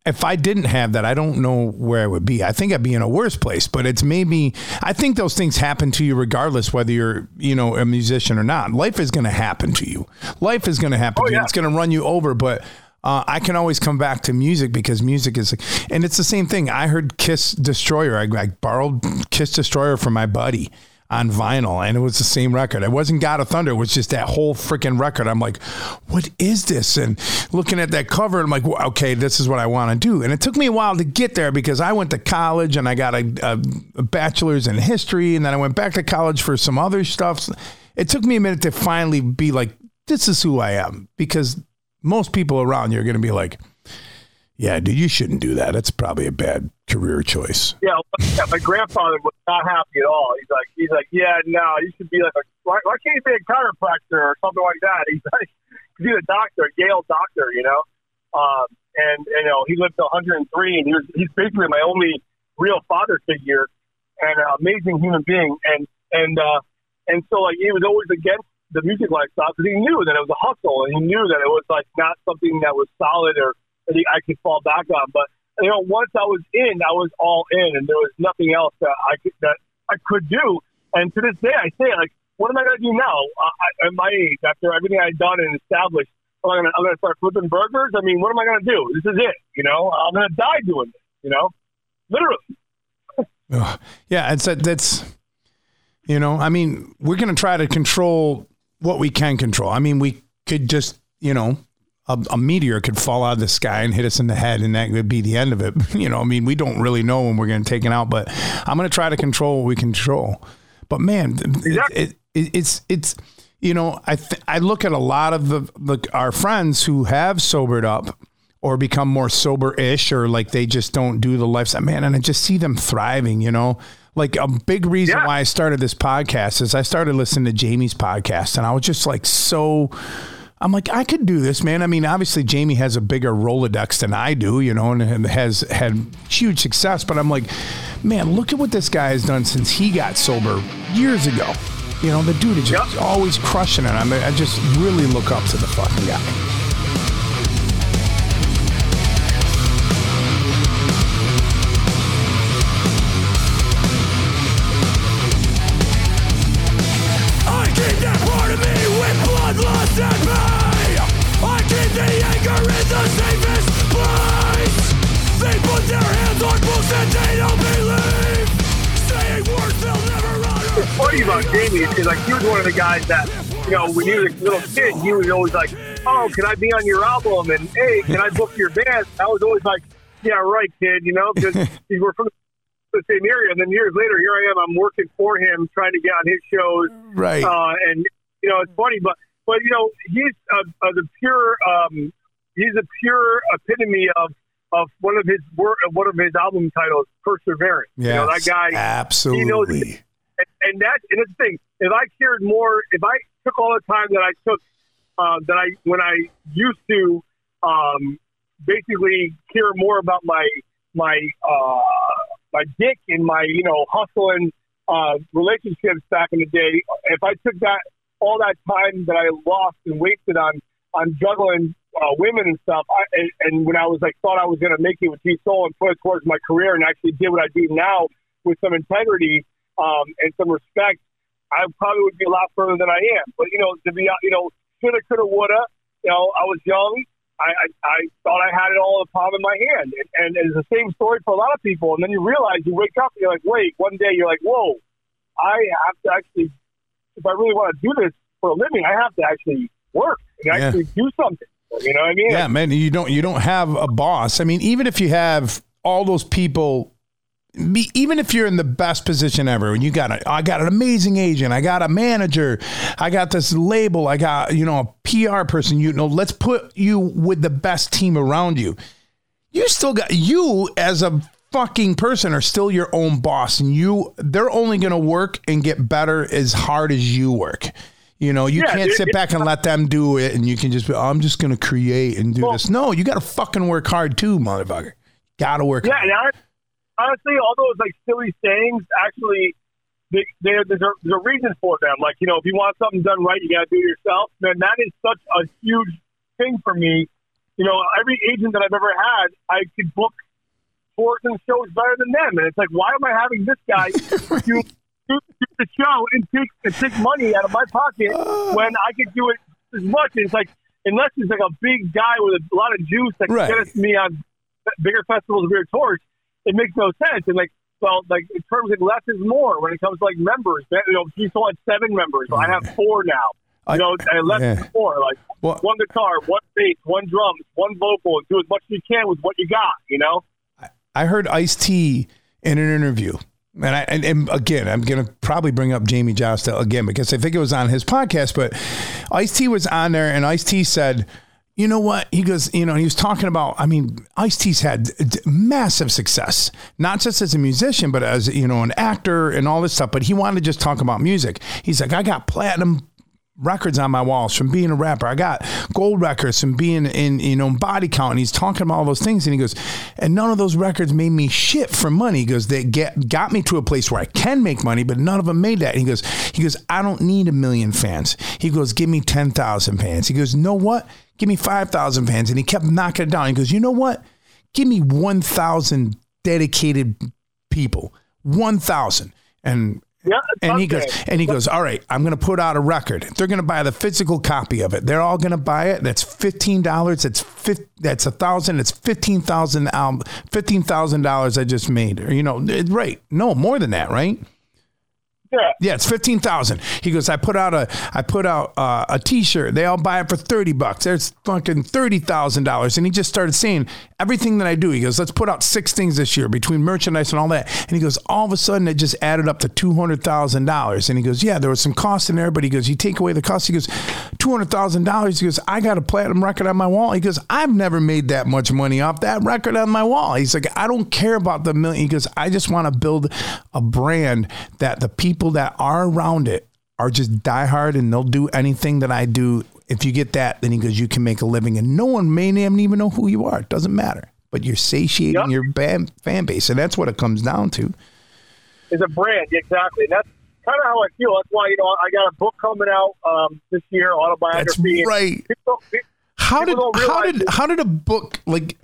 if I didn't have that, I don't know where I would be. I think I'd be in a worse place. But it's maybe I think those things happen to you regardless whether you're you know a musician or not. Life is going to happen to you. Life is going to happen Oh, to you. It's going to run you over. But uh, I can always come back to music because music is, and it's the same thing. I heard Kiss Destroyer. I, I borrowed Kiss Destroyer from my buddy on vinyl, and it was the same record. It wasn't God of Thunder. It was just that whole freaking record. I'm like, what is this? And looking at that cover, I'm like, well, okay, this is what I want to do. And it took me a while to get there because I went to college and I got a, a, bachelor's in history, and then I went back to college for some other stuff. It took me a minute to finally be like, this is who I am because most people around you are going to be like, yeah, dude, you shouldn't do that. That's probably a bad career choice. Yeah, my grandfather was not happy at all. He's like, he's like, yeah, no, you should be like, a, why, why can't you be a chiropractor or something like that? He's like, he's a doctor, a Yale doctor, you know. Um, and you know, he lived to 103, and he was he's basically my only real father figure, and an amazing human being. And and uh, and so like he was always against the music lifestyle because he knew that it was a hustle, and he knew that it was like not something that was solid or that he, I could fall back on. But you know, once I was in, I was all in, and there was nothing else that I could that I could do. And to this day, I say, like, what am I going to do now uh, I- at my age after everything I've done and established? Am I to I'm going to start flipping burgers? I mean, what am I going to do? This is it. You know, I'm going to die doing this. You know, literally. Ugh. Yeah, it's that. That's you know. I mean, we're going to try to control what we can control. I mean, we could just you know. A, a meteor could fall out of the sky and hit us in the head, and that would be the end of it. You know, I mean, we don't really know when we're going to take it out, but I'm going to try to control what we control. But man, Exactly. it, it, it's it's you know, I th- I look at a lot of the, the our friends who have sobered up or become more sober-ish or like they just don't do the lifestyle man and I just see them thriving, you know. Like a big reason Yeah. why I started this podcast is I started listening to Jamey's podcast and I was just like so I'm like, I could do this, man. I mean, obviously Jamey has a bigger Rolodex than I do, you know, and has had huge success. But I'm like, man, look at what this guy has done since he got sober years ago. You know, the dude is just Yep. always crushing it. I mean, I just really look up to the fucking guy. About Jamey is because like he was one of the guys that you know when he was a little kid, he was always like, "Oh, can I be on your album?" and "Hey, can I book your band?" I was always like, "Yeah, right, kid," you know, because we were from the same area. And then years later, here I am, I'm working for him, trying to get on his shows, Right. uh, and you know, it's funny, but but you know, he's uh, uh, the pure, um, he's a pure epitome of of one of his wor- one of his album titles, Perseverance. You know, that guy Absolutely. and, and that and it's the thing. If I cared more, if I took all the time that I took, uh, that I when I used to, um, basically care more about my my uh, my dick and my you know hustle and uh, relationships back in the day. If I took that all that time that I lost and wasted on on juggling uh, women and stuff, I, and, and when I was like thought I was going to make it with T Soul and put it towards my career and actually did what I do now with some integrity um, and some respect, I probably would be a lot further than I am. But you know, to be you know, shoulda, coulda, woulda. You know, I was young. I, I, I thought I had it all in the palm of my hand, and, and it's the same story for a lot of people. And then you realize you wake up, and you're like, wait. One day you're like, whoa, I have to actually, if I really want to do this for a living, I have to actually work and Yeah. actually do something. You know what I mean? Yeah, man, you don't you don't have a boss. I mean, even if you have all those people be, even if you're in the best position ever and you got a, I got an amazing agent, I got a manager, I got this label, I got, you know, a PR person, you know, let's put you with the best team around you. You still got you as a fucking person are still your own boss and you they're only going to work and get better as hard as you work. You know, you Yeah, can't it- sit back and let them do it and you can just be, I'm just going to create and do Well- this. No, you got to fucking work hard too, motherfucker. Got to work Yeah, hard. Honestly, all those like silly sayings actually, they, there's, a, there's a reason for them. Like you know, if you want something done right, you got to do it yourself. Man, that is such a huge thing for me. You know, every agent that I've ever had, I could book tours and shows better than them, and it's like, why am I having this guy do, do, do the show and take and take money out of my pocket uh. when I could do it as much? And it's like, unless he's like a big guy with a lot of juice that can Right. get us me on bigger festivals, bigger tours, it makes no sense. And like, well, like in terms of less is more when it comes to like members. You know, you still had seven members. I have mm. four now. I- You know, and less yeah. is more. Like Well- one guitar, one bass, one drums, one vocal, and do as much as you can with what you got. You know. I heard Ice T in an interview. And, I, and, and again, I'm going to probably bring up Jamey Jasta again because I think it was on his podcast, but Ice T was on there and Ice T said, you know what? He goes, you know, he was talking about, I mean, Ice T's had massive success, not just as a musician, but as, you know, an actor and all this stuff. But he wanted to just talk about music. He's like, I got platinum records on my walls from being a rapper. I got gold records from being in, you know, body count. And he's talking about all those things. And he goes, and none of those records made me shit for money. He goes, they get, got me to a place where I can make money, but none of them made that. And he goes, he goes, I don't need a million fans. He goes, give me 10,000 fans. He goes, know what? Give me 5,000 fans. And he kept knocking it down. He goes, you know what? Give me 1,000 dedicated people. 1,000. And Yeah. and he goes, and he goes, all right, I'm going to put out a record. They're going to buy the physical copy of it. They're all going to buy it. That's fifteen dollars. That's fif- That's a thousand. It's fifteen thousand album. Fifteen thousand dollars I just made. Or, you know, it- right? No, more than that, right? Yeah. Yeah, it's fifteen thousand. He goes, I put out a, I put out uh, a T-shirt. They all buy it for thirty bucks. There's fucking thirty thousand dollars. And he just started saying everything that I do. He goes, let's put out six things this year between merchandise and all that. And he goes, all of a sudden it just added up to two hundred thousand dollars. And he goes, yeah, there was some cost in there, but he goes, you take away the cost. He goes, two hundred thousand dollars. He goes, I got a platinum record on my wall. He goes, I've never made that much money off that record on my wall. He's like, I don't care about the million. He goes, I just want to build a brand that the people that are around it are just diehard and they'll do anything that I do. If you get that, then he goes, you can make a living, and no one may even know who you are. It doesn't matter, but you're satiating Yep. your ban- fan base, and that's what it comes down to. It's a brand, exactly. And that's kind of how I feel. That's why you know I got a book coming out um, this year, autobiography. And right. people- How did People how did it. how did a book like?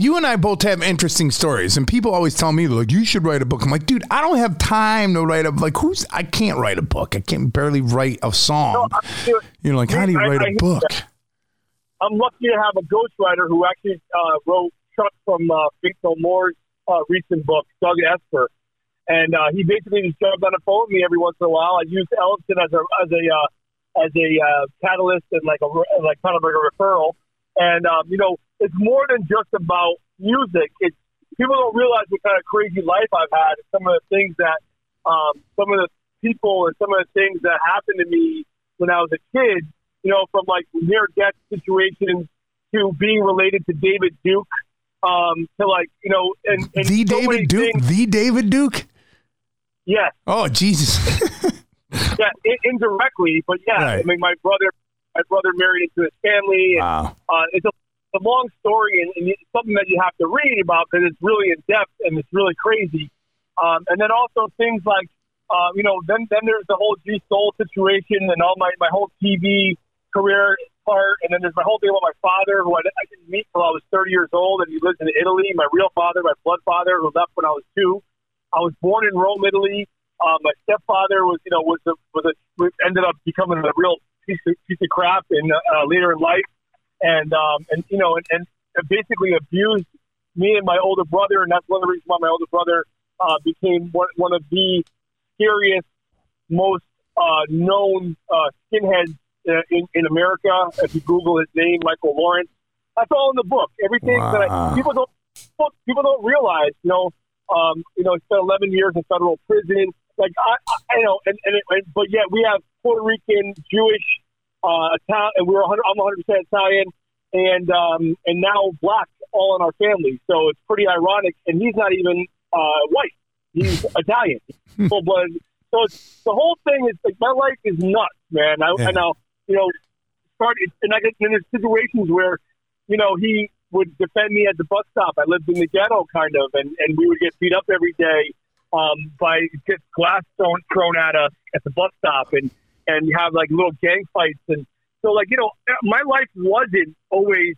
You and I both have interesting stories, and people always tell me like you should write a book. I'm like, dude, I don't have time to write a like. Who's I can't write a book. I can barely write a song. No, You're like, how do you I- write I a hear book? I'm lucky to have a ghostwriter who actually uh, wrote Chuck from uh, Faith No More's uh, recent book, Doug Esper. and uh, he basically just jumped on the phone with me every once in a while. I used Ellefson as a as a uh, as a uh, catalyst and like a like kind of like a referral. And um, you know, it's more than just about music. It's people don't realize what kind of crazy life I've had. And some of the things that um, some of the people and some of the things that happened to me when I was a kid. You know, from like near death situations to being related to David Duke. Um, to like you know, and, and the so David Duke, things- the David Duke. Yes, Oh Jesus! yeah, in, indirectly, but yeah. Right. I mean, my brother, my brother married into his family, and wow. uh, it's a, a long story and, and something that you have to read about because it's really in depth and it's really crazy. Um, and then also things like, uh, you know, then then there's the whole G Soul situation and all my my whole TV career part, and then there's my whole thing about my father who I, I didn't meet till I was 30 years old, and he lives in Italy. My real father, my blood father, who left when I was two. I was born in Rome, Italy. Uh, my stepfather was, you know, was a, was a, ended up becoming a real piece of, piece of crap in uh, later in life, and um, and you know, and, and basically abused me and my older brother, and that's one of the reasons why my older brother uh, became one, one of the scariest, most uh, known uh, skinheads uh, in, in America. If you Google his name, Michael Lawrence, that's all in the book. Everything that I, people don't people don't realize, you know, um, you know, he spent 11 years in federal prison. Like I, I you know, and, and, it, and but yet we have Puerto Rican, Jewish, uh, Italian, and we're 100, I'm 100 percent Italian, and um, and now black all in our family. So it's pretty ironic. And he's not even uh, white; he's Italian, full blood. So it's, the whole thing is like my life is nuts, man. I, Yeah. I know, you know, started and I get in there's situations where, you know, he would defend me at the bus stop. I lived in the ghetto, kind of, and and we would get beat up every day um, by just glass thrown thrown at us at the bus stop, and and you have like little gang fights, and so like you know, my life wasn't always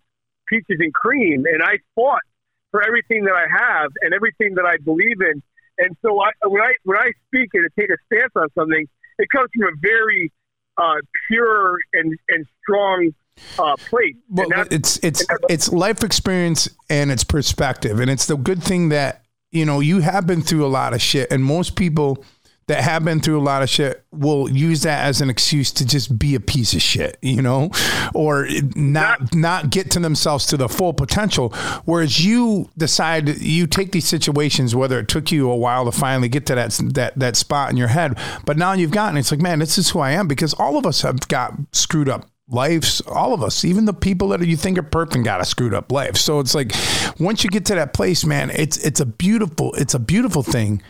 peaches and cream, and I fought for everything that I have and everything that I believe in, and so I when I when I speak and take a stance on something, it comes from a very uh, pure and and strong uh, place. Well, it's it's it's life experience and it's perspective, and it's the good thing that you know you have been through a lot of shit, and most people that have been through a lot of shit will use that as an excuse to just be a piece of shit, you know, or not not get to themselves to the full potential. Whereas you decide you take these situations, whether it took you a while to finally get to that that that spot in your head, but now you've gotten it's like, man, this is who I am because all of us have got screwed up lives. All of us even the people that you think are perfect got a screwed up life. So it's like once you get to that place man it's it's a beautiful it's a beautiful thing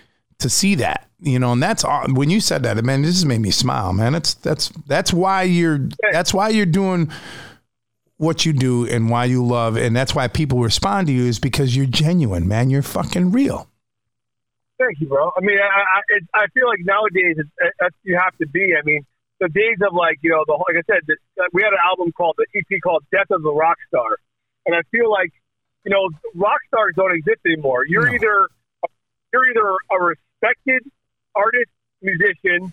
to see that you know and that's aw- when you said that man this just made me smile man it's that's that's why you're that's why you're doing what you do and why you love and that's why people respond to you is because you're genuine man you're fucking real Thank you, bro. I mean, I I, it, I feel like nowadays it's, it, that's you have to be. I mean, the days of like you know the like I said, the, uh, we had an album called the EP called Death of the Rock Star, and I feel like you know rock stars don't exist anymore. You're No. either you're either a respected artist musician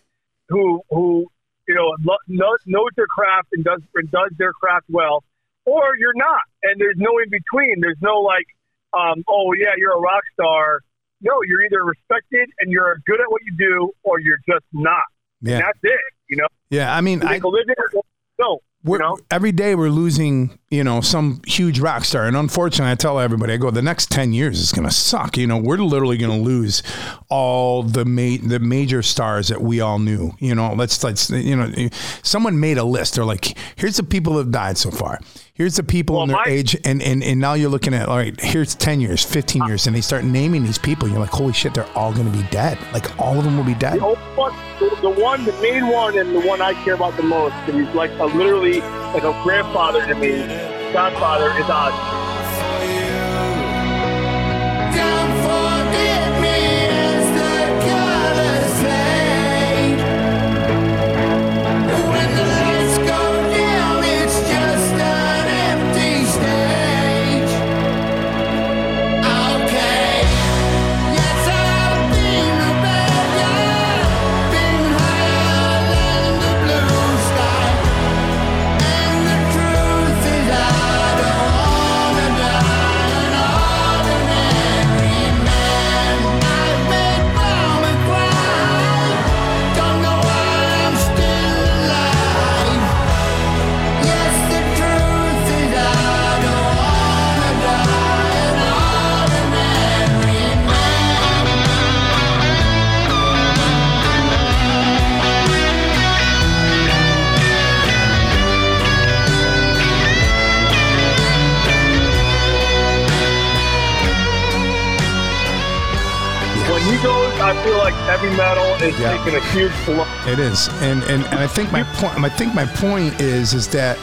who who you know lo- knows, knows their craft and does and does their craft well, or you're not, and there's no in between. There's no like, um, oh yeah, you're a rock star. No, you're either respected and you're good at what you do, or you're just not. yeah And that's it. You know, yeah i mean i make a living don't. You know, every day we're losing, you know, some huge rock star. And unfortunately, I tell everybody, I go, the next 10 years is going to suck. You know, we're literally going to lose all the ma- the major stars that we all knew. You know, let's, let's, you know, someone made a list. They're like, here's the people that have died so far. Here's the people Well, in their my- age. And, and, and now you're looking at, all right, here's 10 years, 15 years. And they start naming these people. You're like, holy shit, they're all going to be dead. Like all of them will be dead. the, one, the, the one, the main one, and the one I care about the most, and he's like a literally like a grandfather to me, godfather is Oz. Is Yeah. taking a huge blow. It is, and and, and I think my point. I think my point is is that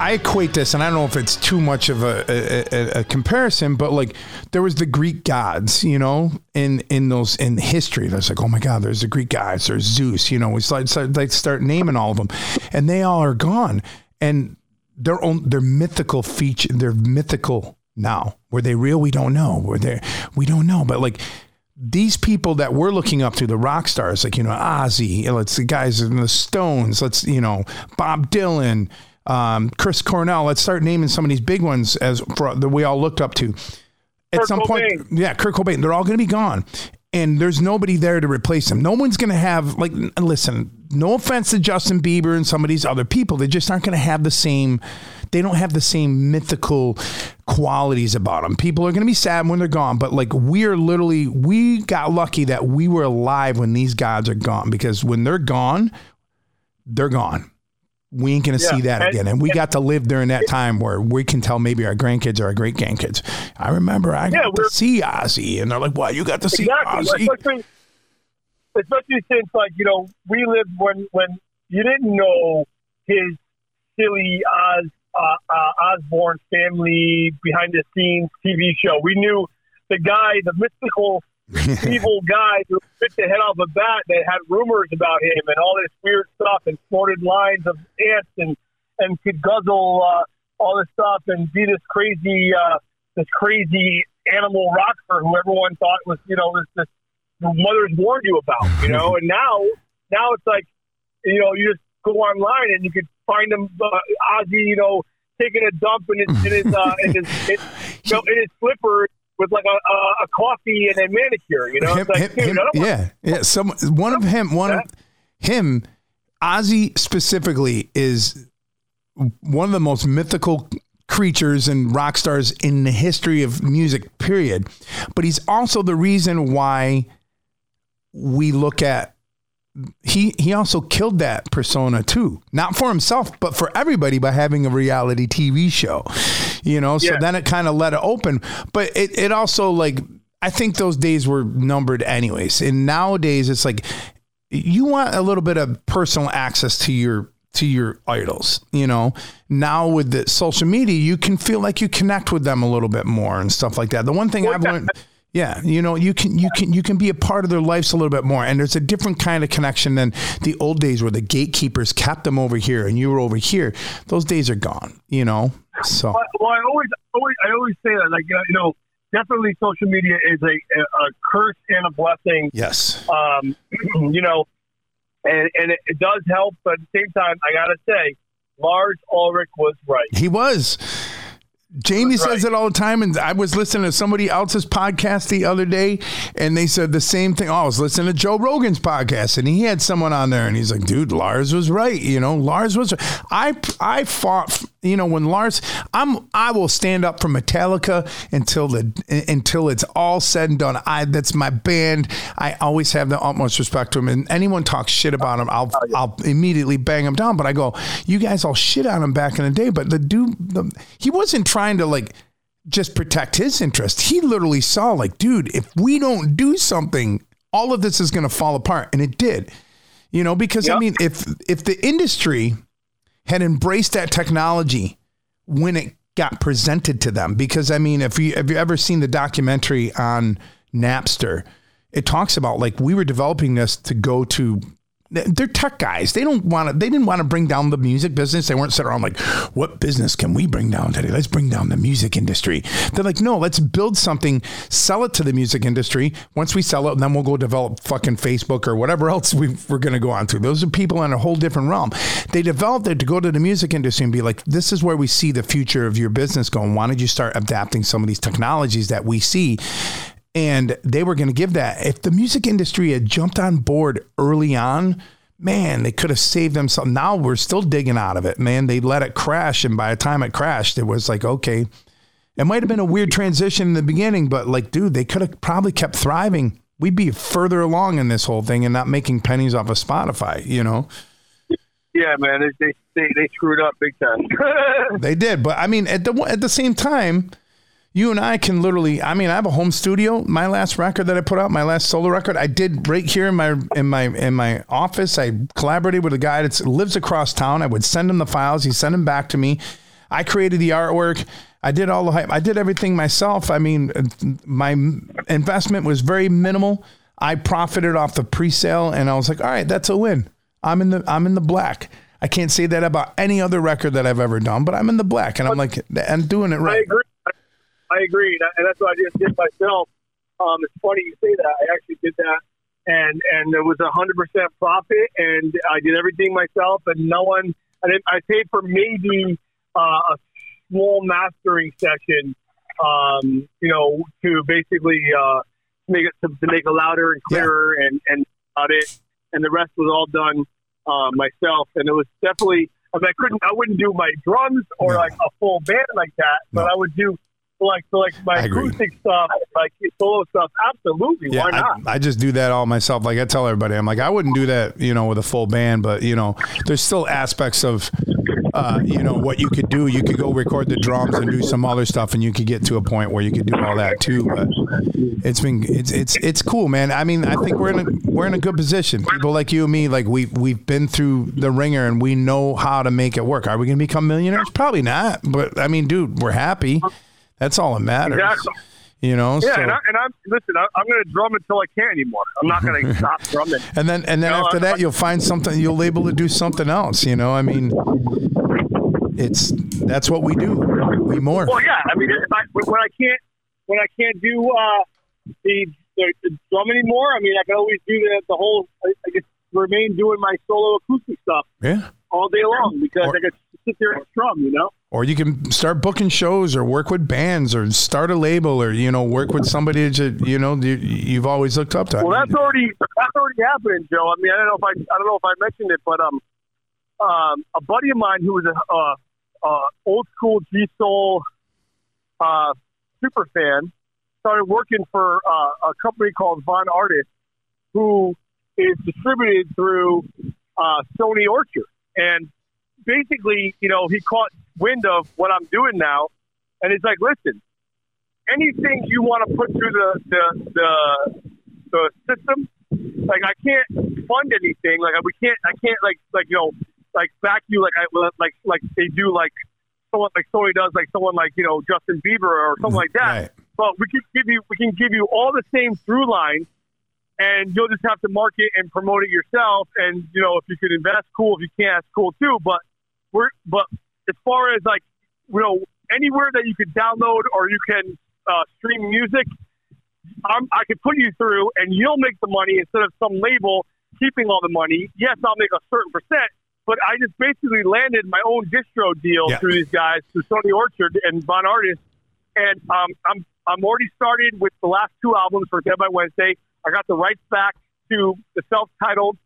I equate this, and I don't know if it's too much of a, a, a, a comparison, but like there was the Greek gods, you know, in in those in history. There's like, oh my God, there's the Greek gods. There's Zeus, you know. We start, start like start naming all of them, and they all are gone, and they're own, they're mythical feature. They're mythical now. Were they real? We don't know. Were they? We don't know. But like these people that we're looking up to, the rock stars, like, you know, Ozzy, let's the guys in the Stones, let's, you know, Bob Dylan, um, Chris Cornell, let's start naming some of these big ones as for, that we all looked up to. At Kurt some point, yeah, Kurt Cobain, they're all going to be gone. And there's nobody there to replace them. No one's going to have, like, listen, no offense to Justin Bieber and some of these other people. They just aren't going to have the same, they don't have the same mythical qualities about them. People are going to be sad when they're gone, but like, we're literally, we got lucky that we were alive when these gods are gone because when they're gone, they're gone. We ain't gonna Yeah, see that and- again, and we got to live during that time where we can tell maybe our grandkids or our great grandkids. I remember I Yeah, got to see Ozzy, and they're like, "What? You got to see Exactly. Ozzy?" Especially, especially since, like, you know, we lived when when you didn't know his silly Oz uh, uh, Osbourne family behind the scenes TV show. We knew the guy, the mystical evil guy who bit the head off a bat that had rumors about him and all this weird stuff and snorted lines of ants and and could guzzle uh, all this stuff and be this crazy uh, this crazy animal rocker who everyone thought was you know this this the mothers warned you about you know and now now it's like you know you just go online and you could find him uh, Ozzy you know taking a dump in his in his uh, in his, in, you know, in his slippers with like a, a, a coffee and a manicure you know Him- it's like him- him- I don't want yeah, yeah. Some one of him, one of him, Ozzy specifically is one of the most mythical creatures and rock stars in the history of music. Period. But he's also the reason why we look at he he also killed that persona too. Not for himself but for everybody by having a reality tv show you know? So Yeah. then it kind of let it open. But it, it also like i think those days were numbered anyways. And nowadays it's like you want a little bit of personal access to your to your idols you know? Now with the social media you can feel like you connect with them a little bit more and stuff like that. The one thing i've learned yeah, you know, you can you can you can be a part of their lives a little bit more, and there's a different kind of connection than the old days where the gatekeepers kept them over here and you were over here. Those days are gone, you know. So Well, well, I always, always, I always say that, like, you know, definitely social media is a, a, a curse and a blessing. yes, Um, you know, and and it, it does help, but at the same time, I gotta say, Lars Ulrich was right. he was. Jamey That's says it all the time, and I was listening to somebody else's podcast the other day, and they said the same thing. Oh, I was listening to Joe Rogan's podcast, and he had someone on there, and he's like, "Dude, Lars was right. You know, Lars was. Right. I I fought. You know, when Lars, I'm I will stand up for Metallica until the until it's all said and done. I that's my band. I always have the utmost respect to him, and anyone talks shit about him, I'll oh, I'll immediately bang him down. But I go, you guys all shit on him back in the day, but the dude, the, he wasn't trying to like just protect his interest. He literally saw like, dude, if we don't do something, all of this is going to fall apart, and it did. You know, because I mean, if if the industry had embraced that technology when it got presented to them, because I mean, if you have you ever seen the documentary on Napster, it talks about like we were developing this to go to they're tech guys. They don't want to. They didn't want to bring down the music business. They weren't sitting around like, "What business can we bring down today? Let's bring down the music industry." They're like, "No, let's build something, sell it to the music industry. Once we sell it, then we'll go develop fucking Facebook or whatever else we, we're going to go on to." Those are people in a whole different realm. They developed it to go to the music industry and be like, "This is where we see the future of your business going. Why don't you start adapting some of these technologies that we see?" And they were going to give that. If the music industry had jumped on board early on, man, they could have saved themselves. Now we're still digging out of it, man. They let it crash, and by the time it crashed, it was like, okay, it might have been a weird transition in the beginning, but like, dude, they could have probably kept thriving. We'd be further along in this whole thing and not making pennies off of Spotify, you know? Yeah, man, they they, they, screwed up big time. They did, but I mean, at the at the same time, you and I can literally. I mean, I have a home studio. My last record that I put out, my last solo record, I did right here in my in my in my office. I collaborated with a guy that lives across town. I would send him the files. He sent them back to me. I created the artwork. I did all the hype. I did everything myself. I mean, uh, my investment was very minimal. I profited off the pre-sale, and I was like, all right, that's a win. I'm in the I'm in the black. I can't say that about any other record that I've ever done, but I'm in the black, and I'm like, I'm doing it I right. agree. I agree, and that's what I just did myself. Um, it's funny you say that. I actually did that, and and it was a hundred percent profit, and I did everything myself, and no one. I didn't. I paid for maybe uh, a small mastering session, um, you know, to basically uh, make it to, to make it louder and clearer, and and about it, and the rest was all done uh, myself, and it was definitely. I, mean, I couldn't. I wouldn't do my drums or No. like a full band like that, but I would do like so like my acoustic stuff, like solo stuff. Absolutely, Yeah, why not? I, I just do that all myself. Like I tell everybody, I'm like, I wouldn't do that, you know, with a full band, but you know, there's still aspects of, uh, you know, what you could do. You could go record the drums and do some other stuff, and you could get to a point where you could do all that too. But it's been, it's, it's, it's cool, man. I mean, I think we're in a, we're in a good position. People like you and me, like we, we've been through the ringer and we know how to make it work. Are we going to become millionaires? Probably not. But I mean, dude, we're happy. That's all that matters. Exactly. You know, Yeah, so- and, I, and I'm listen. I, I'm going to drum until I can't anymore. I'm not going to stop drumming. And then and then No, after I- that, you'll find something. You'll be able to do something else. You know, I mean, it's that's what we do. We more. Well, yeah. I mean, I, when I can't when I can't do uh, the, the, the drum anymore, I mean, I can always do the the whole. I, I just remain doing my solo acoustic stuff Yeah. all day long because Or- I can sit there and strum. You know. Or you can start booking shows, or work with bands, or start a label, or you know, work with somebody that you know you, you've always looked up to. Well, that's already that's already happening, Joe. I mean, I don't know if I I don't know if I mentioned it, but um, um, a buddy of mine who was a old school G Soul uh, super fan started working for uh, a company called Von Artist, who is distributed through uh, Sony Orchard, and basically, you know, he caught wind of what I'm doing now, and he's like, "Listen, anything you want to put through the the the, the system, like I can't fund anything. Like we can't, I can't like like you know like back you like I like like they do like someone like Sony does like someone like you know Justin Bieber or something like that. Right. But we can give you we can give you all the same through lines, and you'll just have to market and promote it yourself. And you know if you could invest, cool. If you can't, that's cool too. But we're but as far as like you know anywhere that you could download or you can uh, stream music, I'm, I could put you through, and you'll make the money instead of some label keeping all the money. Yes, I'll make a certain percent, but I just basically landed my own distro deal Yeah. through these guys, through Sony Orchard and Von Artist, and um, I'm I'm already started with the last two albums for Dead by Wednesday. I got the rights back to the self-titled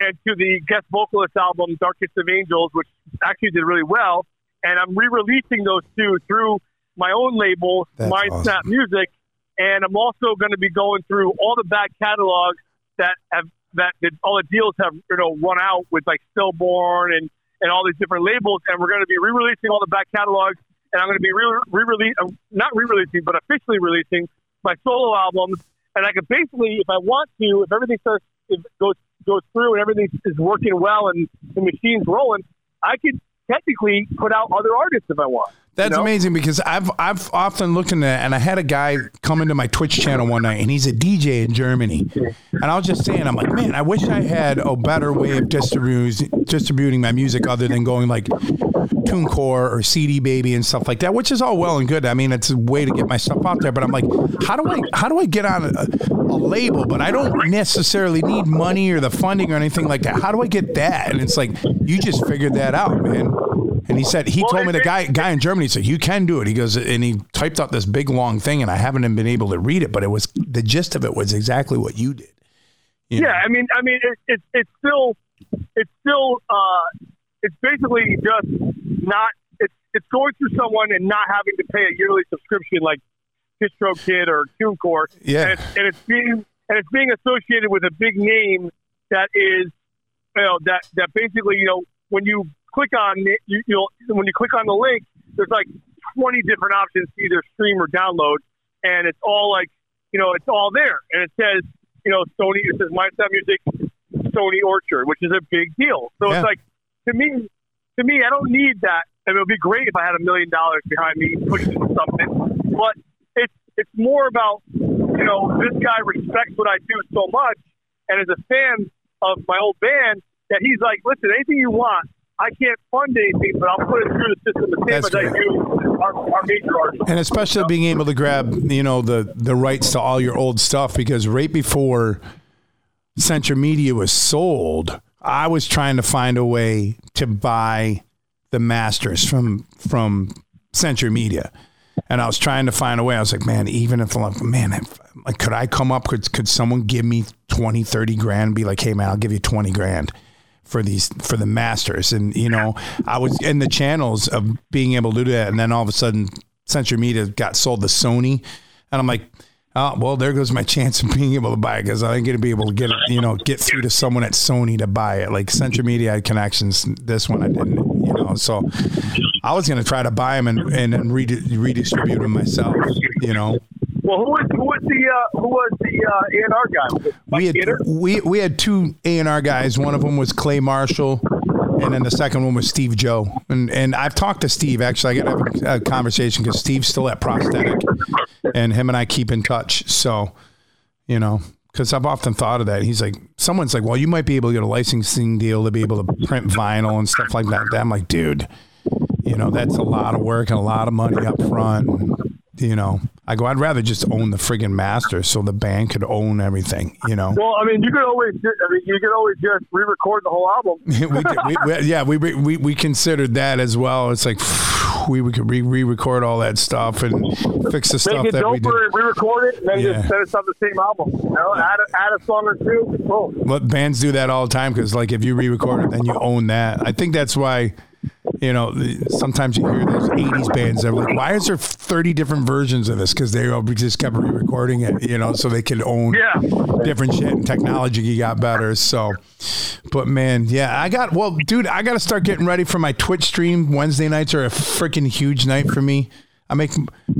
and to the guest vocalist album Darkest of Angels, which actually did really well. And I'm re-releasing those two through my own label, That's Mind awesome. Snap Music, and I'm also going to be going through all the back catalogs that have that, that all the deals have you know run out with like Stillborn and and all these different labels, and we're going to be re-releasing all the back catalogs, and I'm going to be re- re-release uh, not re-releasing but officially releasing my solo albums, and I could basically, if I want to, if everything starts if goes goes through and everything is working well and the machine's rolling, I could technically put out other artists if I want. That's you know? amazing because I've I've often looked that, and I had a guy come into my Twitch channel one night, and he's a DJ in Germany, and I was just saying, I'm like, man, I wish I had a better way of distributing distributing my music other than going like TuneCore or CD Baby and stuff like that, which is all well and good. I mean, it's a way to get my stuff out there, but I'm like, how do I how do I get on a, a label? But I don't necessarily need money or the funding or anything like that. How do I get that? And it's like, you just figured that out, man. And he said he Well, told me the guy guy in Germany said you can do it. He goes and he typed out this big long thing, and I haven't even been able to read it, but it was the gist of it was exactly what you did. You know? Yeah, I mean, I mean, it, it, it's still, it's still, uh, it's basically just not. It's it's going through someone and not having to pay a yearly subscription like DistroKid or TuneCore. Yeah. and it's, and it's being and it's being associated with a big name that is, you know, that that basically, you know, when you click on it, you, you'll when you click on the link, there's like 20 different options to either stream or download, and it's all like, you know, it's all there, and it says, you know, Sony. It says My Sound Music, Sony Orchard, which is a big deal. So Yeah. it's like, to me, to me, I don't need that. And it would be great if I had a million dollars behind me pushing something, but it's it's more about, you know, this guy respects what I do so much, and as a fan of my old band, that he's like, listen, anything you want. I can't fund anything, but I'll put it through the system the same That's as I do our, our major artists. and especially being able to grab you know the the rights to all your old stuff because right before Century Media was sold, I was trying to find a way to buy the masters from from Century Media, and I was trying to find a way. I was like, man, even if man, if, like, could I come up? Could could someone give me 20, 30 grand? And be like, hey, man, I'll give you twenty grand for these for the masters. And you know i was in the channels of being able to do that. And then all of a sudden century media got sold to sony. And i'm like oh well there goes my chance of being able to buy it because i ain't to be able to get it you know get through to someone at sony to buy it. Like century media had connections this one i didn't you know. So i was to try to buy them and and, and redi- redistribute them myself you know Well, who was who was the uh, who was the uh, A&R guy? Was it Mike we had Gator? we we had two A and R guys. One of them was Clay Marshall, and then the second one was Steve Joh. And and I've talked to Steve. Actually, I got to have a conversation because Steve's still at prosthetic, and him and I keep in touch. So, you know, because I've often thought of that. He's like, someone's like, well, you might be able to get a licensing deal to be able to print vinyl and stuff like that. I'm like, dude, you know, that's a lot of work and a lot of money up front. And, you know, I go, I'd rather just own the friggin' master so the band could own everything, you know. Well, I mean, you could always I mean, you could always just re-record the whole album. we, did, we, we yeah we, we we considered that as well. It's like we, we could re- re-record all that stuff and fix the stuff Make it that we did. doper, re-record it, and then Yeah. just set us up the same album. You know, add a, add a song or two. Boom. But bands do that all the time because like if you re-record it, then you own that. I think that's why. You know, sometimes you hear those '80s bands that are like, "Why is there 30 different versions of this?" Because they all just kept re-recording it, you know, so they could own Yeah. different shit and technology got better. So, but man, yeah, I got well, dude, I got to start getting ready for my Twitch stream. Wednesday nights are a freaking huge night for me. I make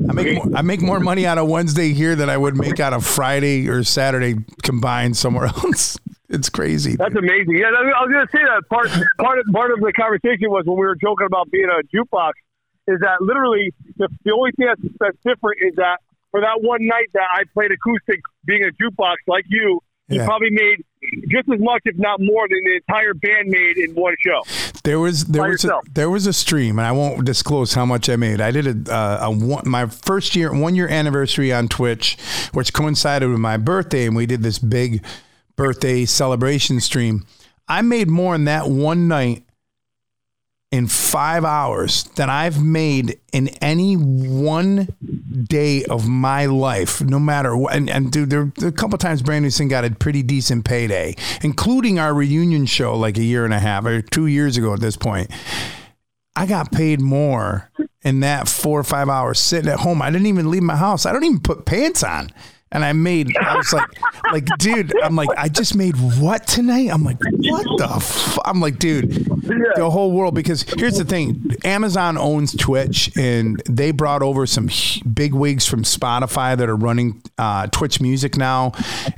I make more, I make more money out of Wednesday here than I would make out of Friday or Saturday combined somewhere else. It's crazy. That's amazing. Yeah, I was going to say that part part of, part of the conversation was when we were joking about being a jukebox is that literally the, the only thing that's, that's different is that for that one night that I played acoustic being a jukebox like you, you probably made just as much, if not more, than the entire band made in one show. There was there By was a, there was a stream, and I won't disclose how much I made. I did a, uh, a one, my first year one year anniversary on Twitch, which coincided with my birthday, and we did this big birthday celebration stream. I made more in that one night in five hours than I've made in any one day of my life, no matter what. And, and dude, there, there a couple times Brand New Sin got a pretty decent payday, including our reunion show like a year and a half or two years ago at this point. I got paid more in that four or five hours sitting at home. I didn't even leave my house. I don't even put pants on. And I made, I was like, like, dude, I'm like, I just made what tonight? I'm like, what the? F-? I'm like, dude, the whole world. Because here's the thing Amazon owns Twitch and they brought over some big wigs from Spotify that are running uh, Twitch music now.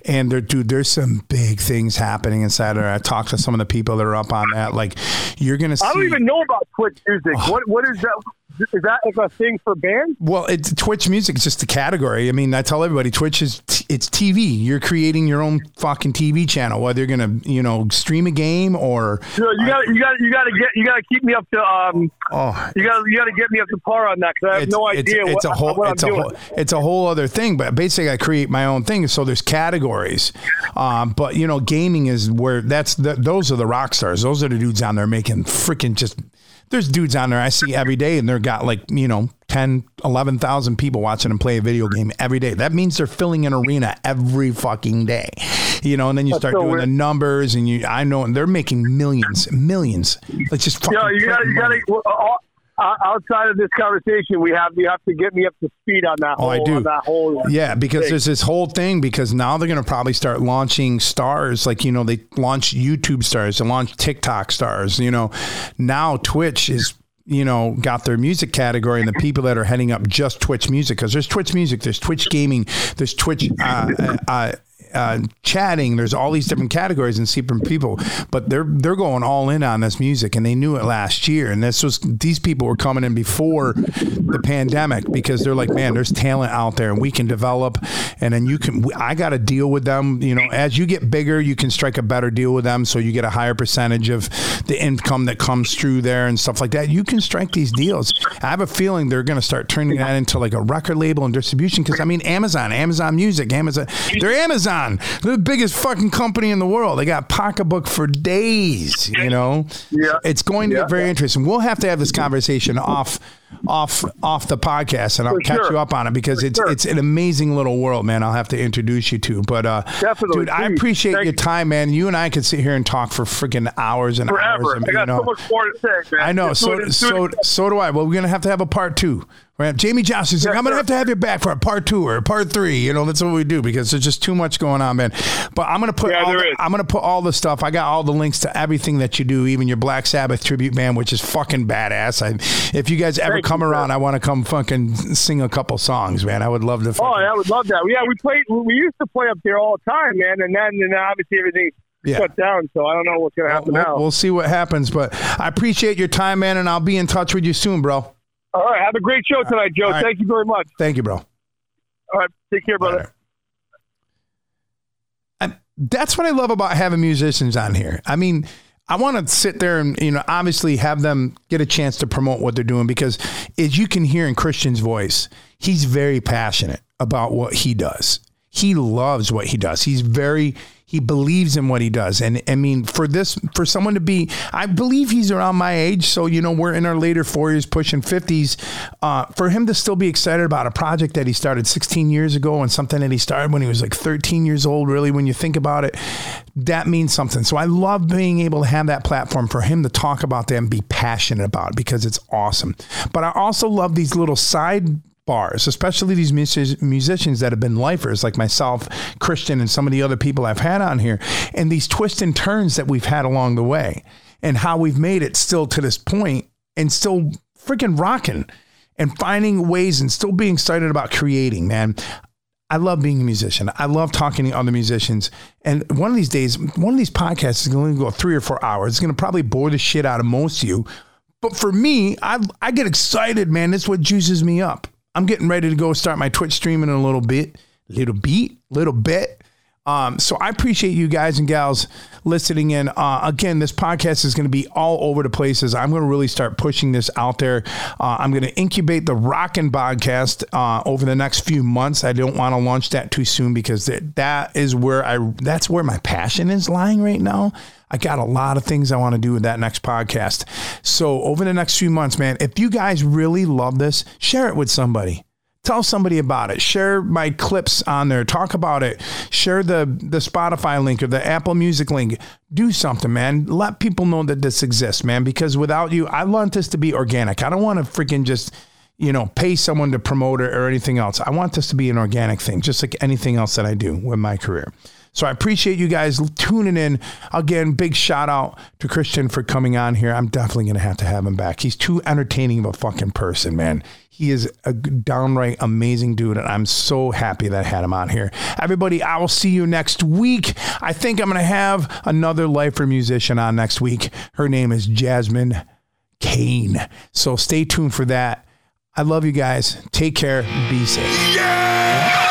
And there, dude, there's some big things happening inside there. I talked to some of the people that are up on that. Like, you're going to see. I don't even know about Twitch music. What what is that? Is that like a thing for bands? Well, it's Twitch music is just a category. I mean, I tell everybody Twitch is t- it's TV. You're creating your own fucking TV channel, whether you're gonna you know stream a game or You, know, you got you got you got to get you got to keep me up to um oh. you got you got to get me up to par on that because I have no idea it's what, a whole it's I'm a whole it's a whole other thing. But basically, I create my own thing. So there's categories. Um, but you know, gaming is where that's the, those are the rock stars. Those are the dudes on there making freaking just. There's dudes on there I see every day, and they're got like you know 10, 11,000 people watching them play a video game every day. That means they're filling an arena every fucking day, you know. And then you start so doing weird. the numbers, and you I know and they're making millions, millions. Let's just fucking Yeah, you got print you got money. to. Uh, outside of this conversation, we have you have to get me up to speed on that. Oh, whole, I do. That whole. Yeah, because thing. there's this whole thing because now they're going to probably start launching stars like you know they launch YouTube stars and launch TikTok stars, you know. Now Twitch is you know, got their music category and the people that are heading up just Twitch music because there's Twitch music, there's Twitch gaming, there's Twitch uh, uh, uh, chatting. There's all these different categories and different people, but they're they're going all in on this music, and they knew it last year. And this was these people were coming in before the pandemic because they're like, man, there's talent out there, and we can develop. And then you can, I got to deal with them. You know, as you get bigger, you can strike a better deal with them, so you get a higher percentage of the income that comes through there and stuff like that. You can strike these deals. I have a feeling they're going to start turning that into like a record label and distribution because I mean, Amazon, Amazon Music, Amazon, they're Amazon. They're the biggest fucking company in the world. They got pocketbook for days. You know, Yeah. it's going to Yeah. get very interesting. We'll have to have this conversation off, off, off the podcast, and I'll For catch sure. you up on it because For it's sure. it's an amazing little world, man. I'll have to introduce you to. But uh, Definitely, dude, I appreciate Thank your time, man. You and I could sit here and talk for freaking hours and hours. Forever. And, I got you know, so much more to say, man. I know. Just So so so do I. Well, we're gonna have to have a part two. Right? Jamie Johnson's like, I'm gonna have to have you back for a part two or a part three. You know, that's what we do because there's just too much going on, man. But I'm gonna put Yeah, all the. I'm gonna put all the stuff. I got all the links to everything that you do, even your Black Sabbath tribute band, which is fucking badass. I, if you guys ever Thank come you, around, I want to come fucking sing a couple songs, man. I would love to. Oh, fucking- I would love that. Yeah, we played. We used to play up there all the time, man. And then, and obviously everything Yeah. shut down. So I don't know what's gonna happen We'll, now. we'll see what happens, but I appreciate your time, man, and I'll be in touch with you soon, bro. All right, have a great show tonight, Joe. Right. Thank you very much. Thank you, bro. All right, take care, brother. Right. I, that's what I love about having musicians on here. I mean, I want to sit there and you know obviously have them get a chance to promote what they're doing because as you can hear in Christian's voice, he's very passionate about what he does. He loves what he does. He's very he believes in what he does. And I mean, for this, for someone to be, I believe he's around my age. So, you know, we're in our later 40s, pushing 50s. Uh, for him to still be excited about a project that he started 16 years ago and something that he started when he was like 13 years old, really, when you think about it, that means something. So I love being able to have that platform for him to talk about that and be passionate about it because it's awesome. But I also love these little side bars, especially these music- musicians that have been lifers like myself, Christian, and some of the other people I've had on here, and these twists and turns that we've had along the way, and how we've made it still to this point and still freaking rocking and finding ways and still being excited about creating, man. I love being a musician. I love talking to other musicians. And one of these days, one of these podcasts is going to go three or four hours. It's going to probably bore the shit out of most of you. But for me, I I get excited, man. That's what juices me up. I'm getting ready to go start my Twitch stream in a little bit, little beat, little bit. Um, so I appreciate you guys and gals listening in. Uh, again, this podcast is going to be all over the places. I'm going to really start pushing this out there. Uh, I'm going to incubate the Rockin' podcast uh, over the next few months. I don't want to launch that too soon because that, that is where I that's where my passion is lying right now. I got a lot of things I want to do with that next podcast. So over the next few months, man, if you guys really love this, share it with somebody. Tell somebody about it. Share my clips on there. Talk about it. Share the the Spotify link or the Apple Music link. Do something, man. Let people know that this exists, man. Because without you, I want this to be organic. I don't want to freaking just you know pay someone to promote it or anything else. I want this to be an organic thing, just like anything else that I do with my career. So I appreciate you guys tuning in. Again, big shout out to Christian for coming on here. I'm definitely going to have to have him back. He's too entertaining of a fucking person, man. He is a downright amazing dude, and I'm so happy that I had him on here. Everybody, I will see you next week. I think I'm going to have another lifer musician on next week. Her name is Jasmine Kane. So stay tuned for that. I love you guys. Take care. Be safe. Yeah!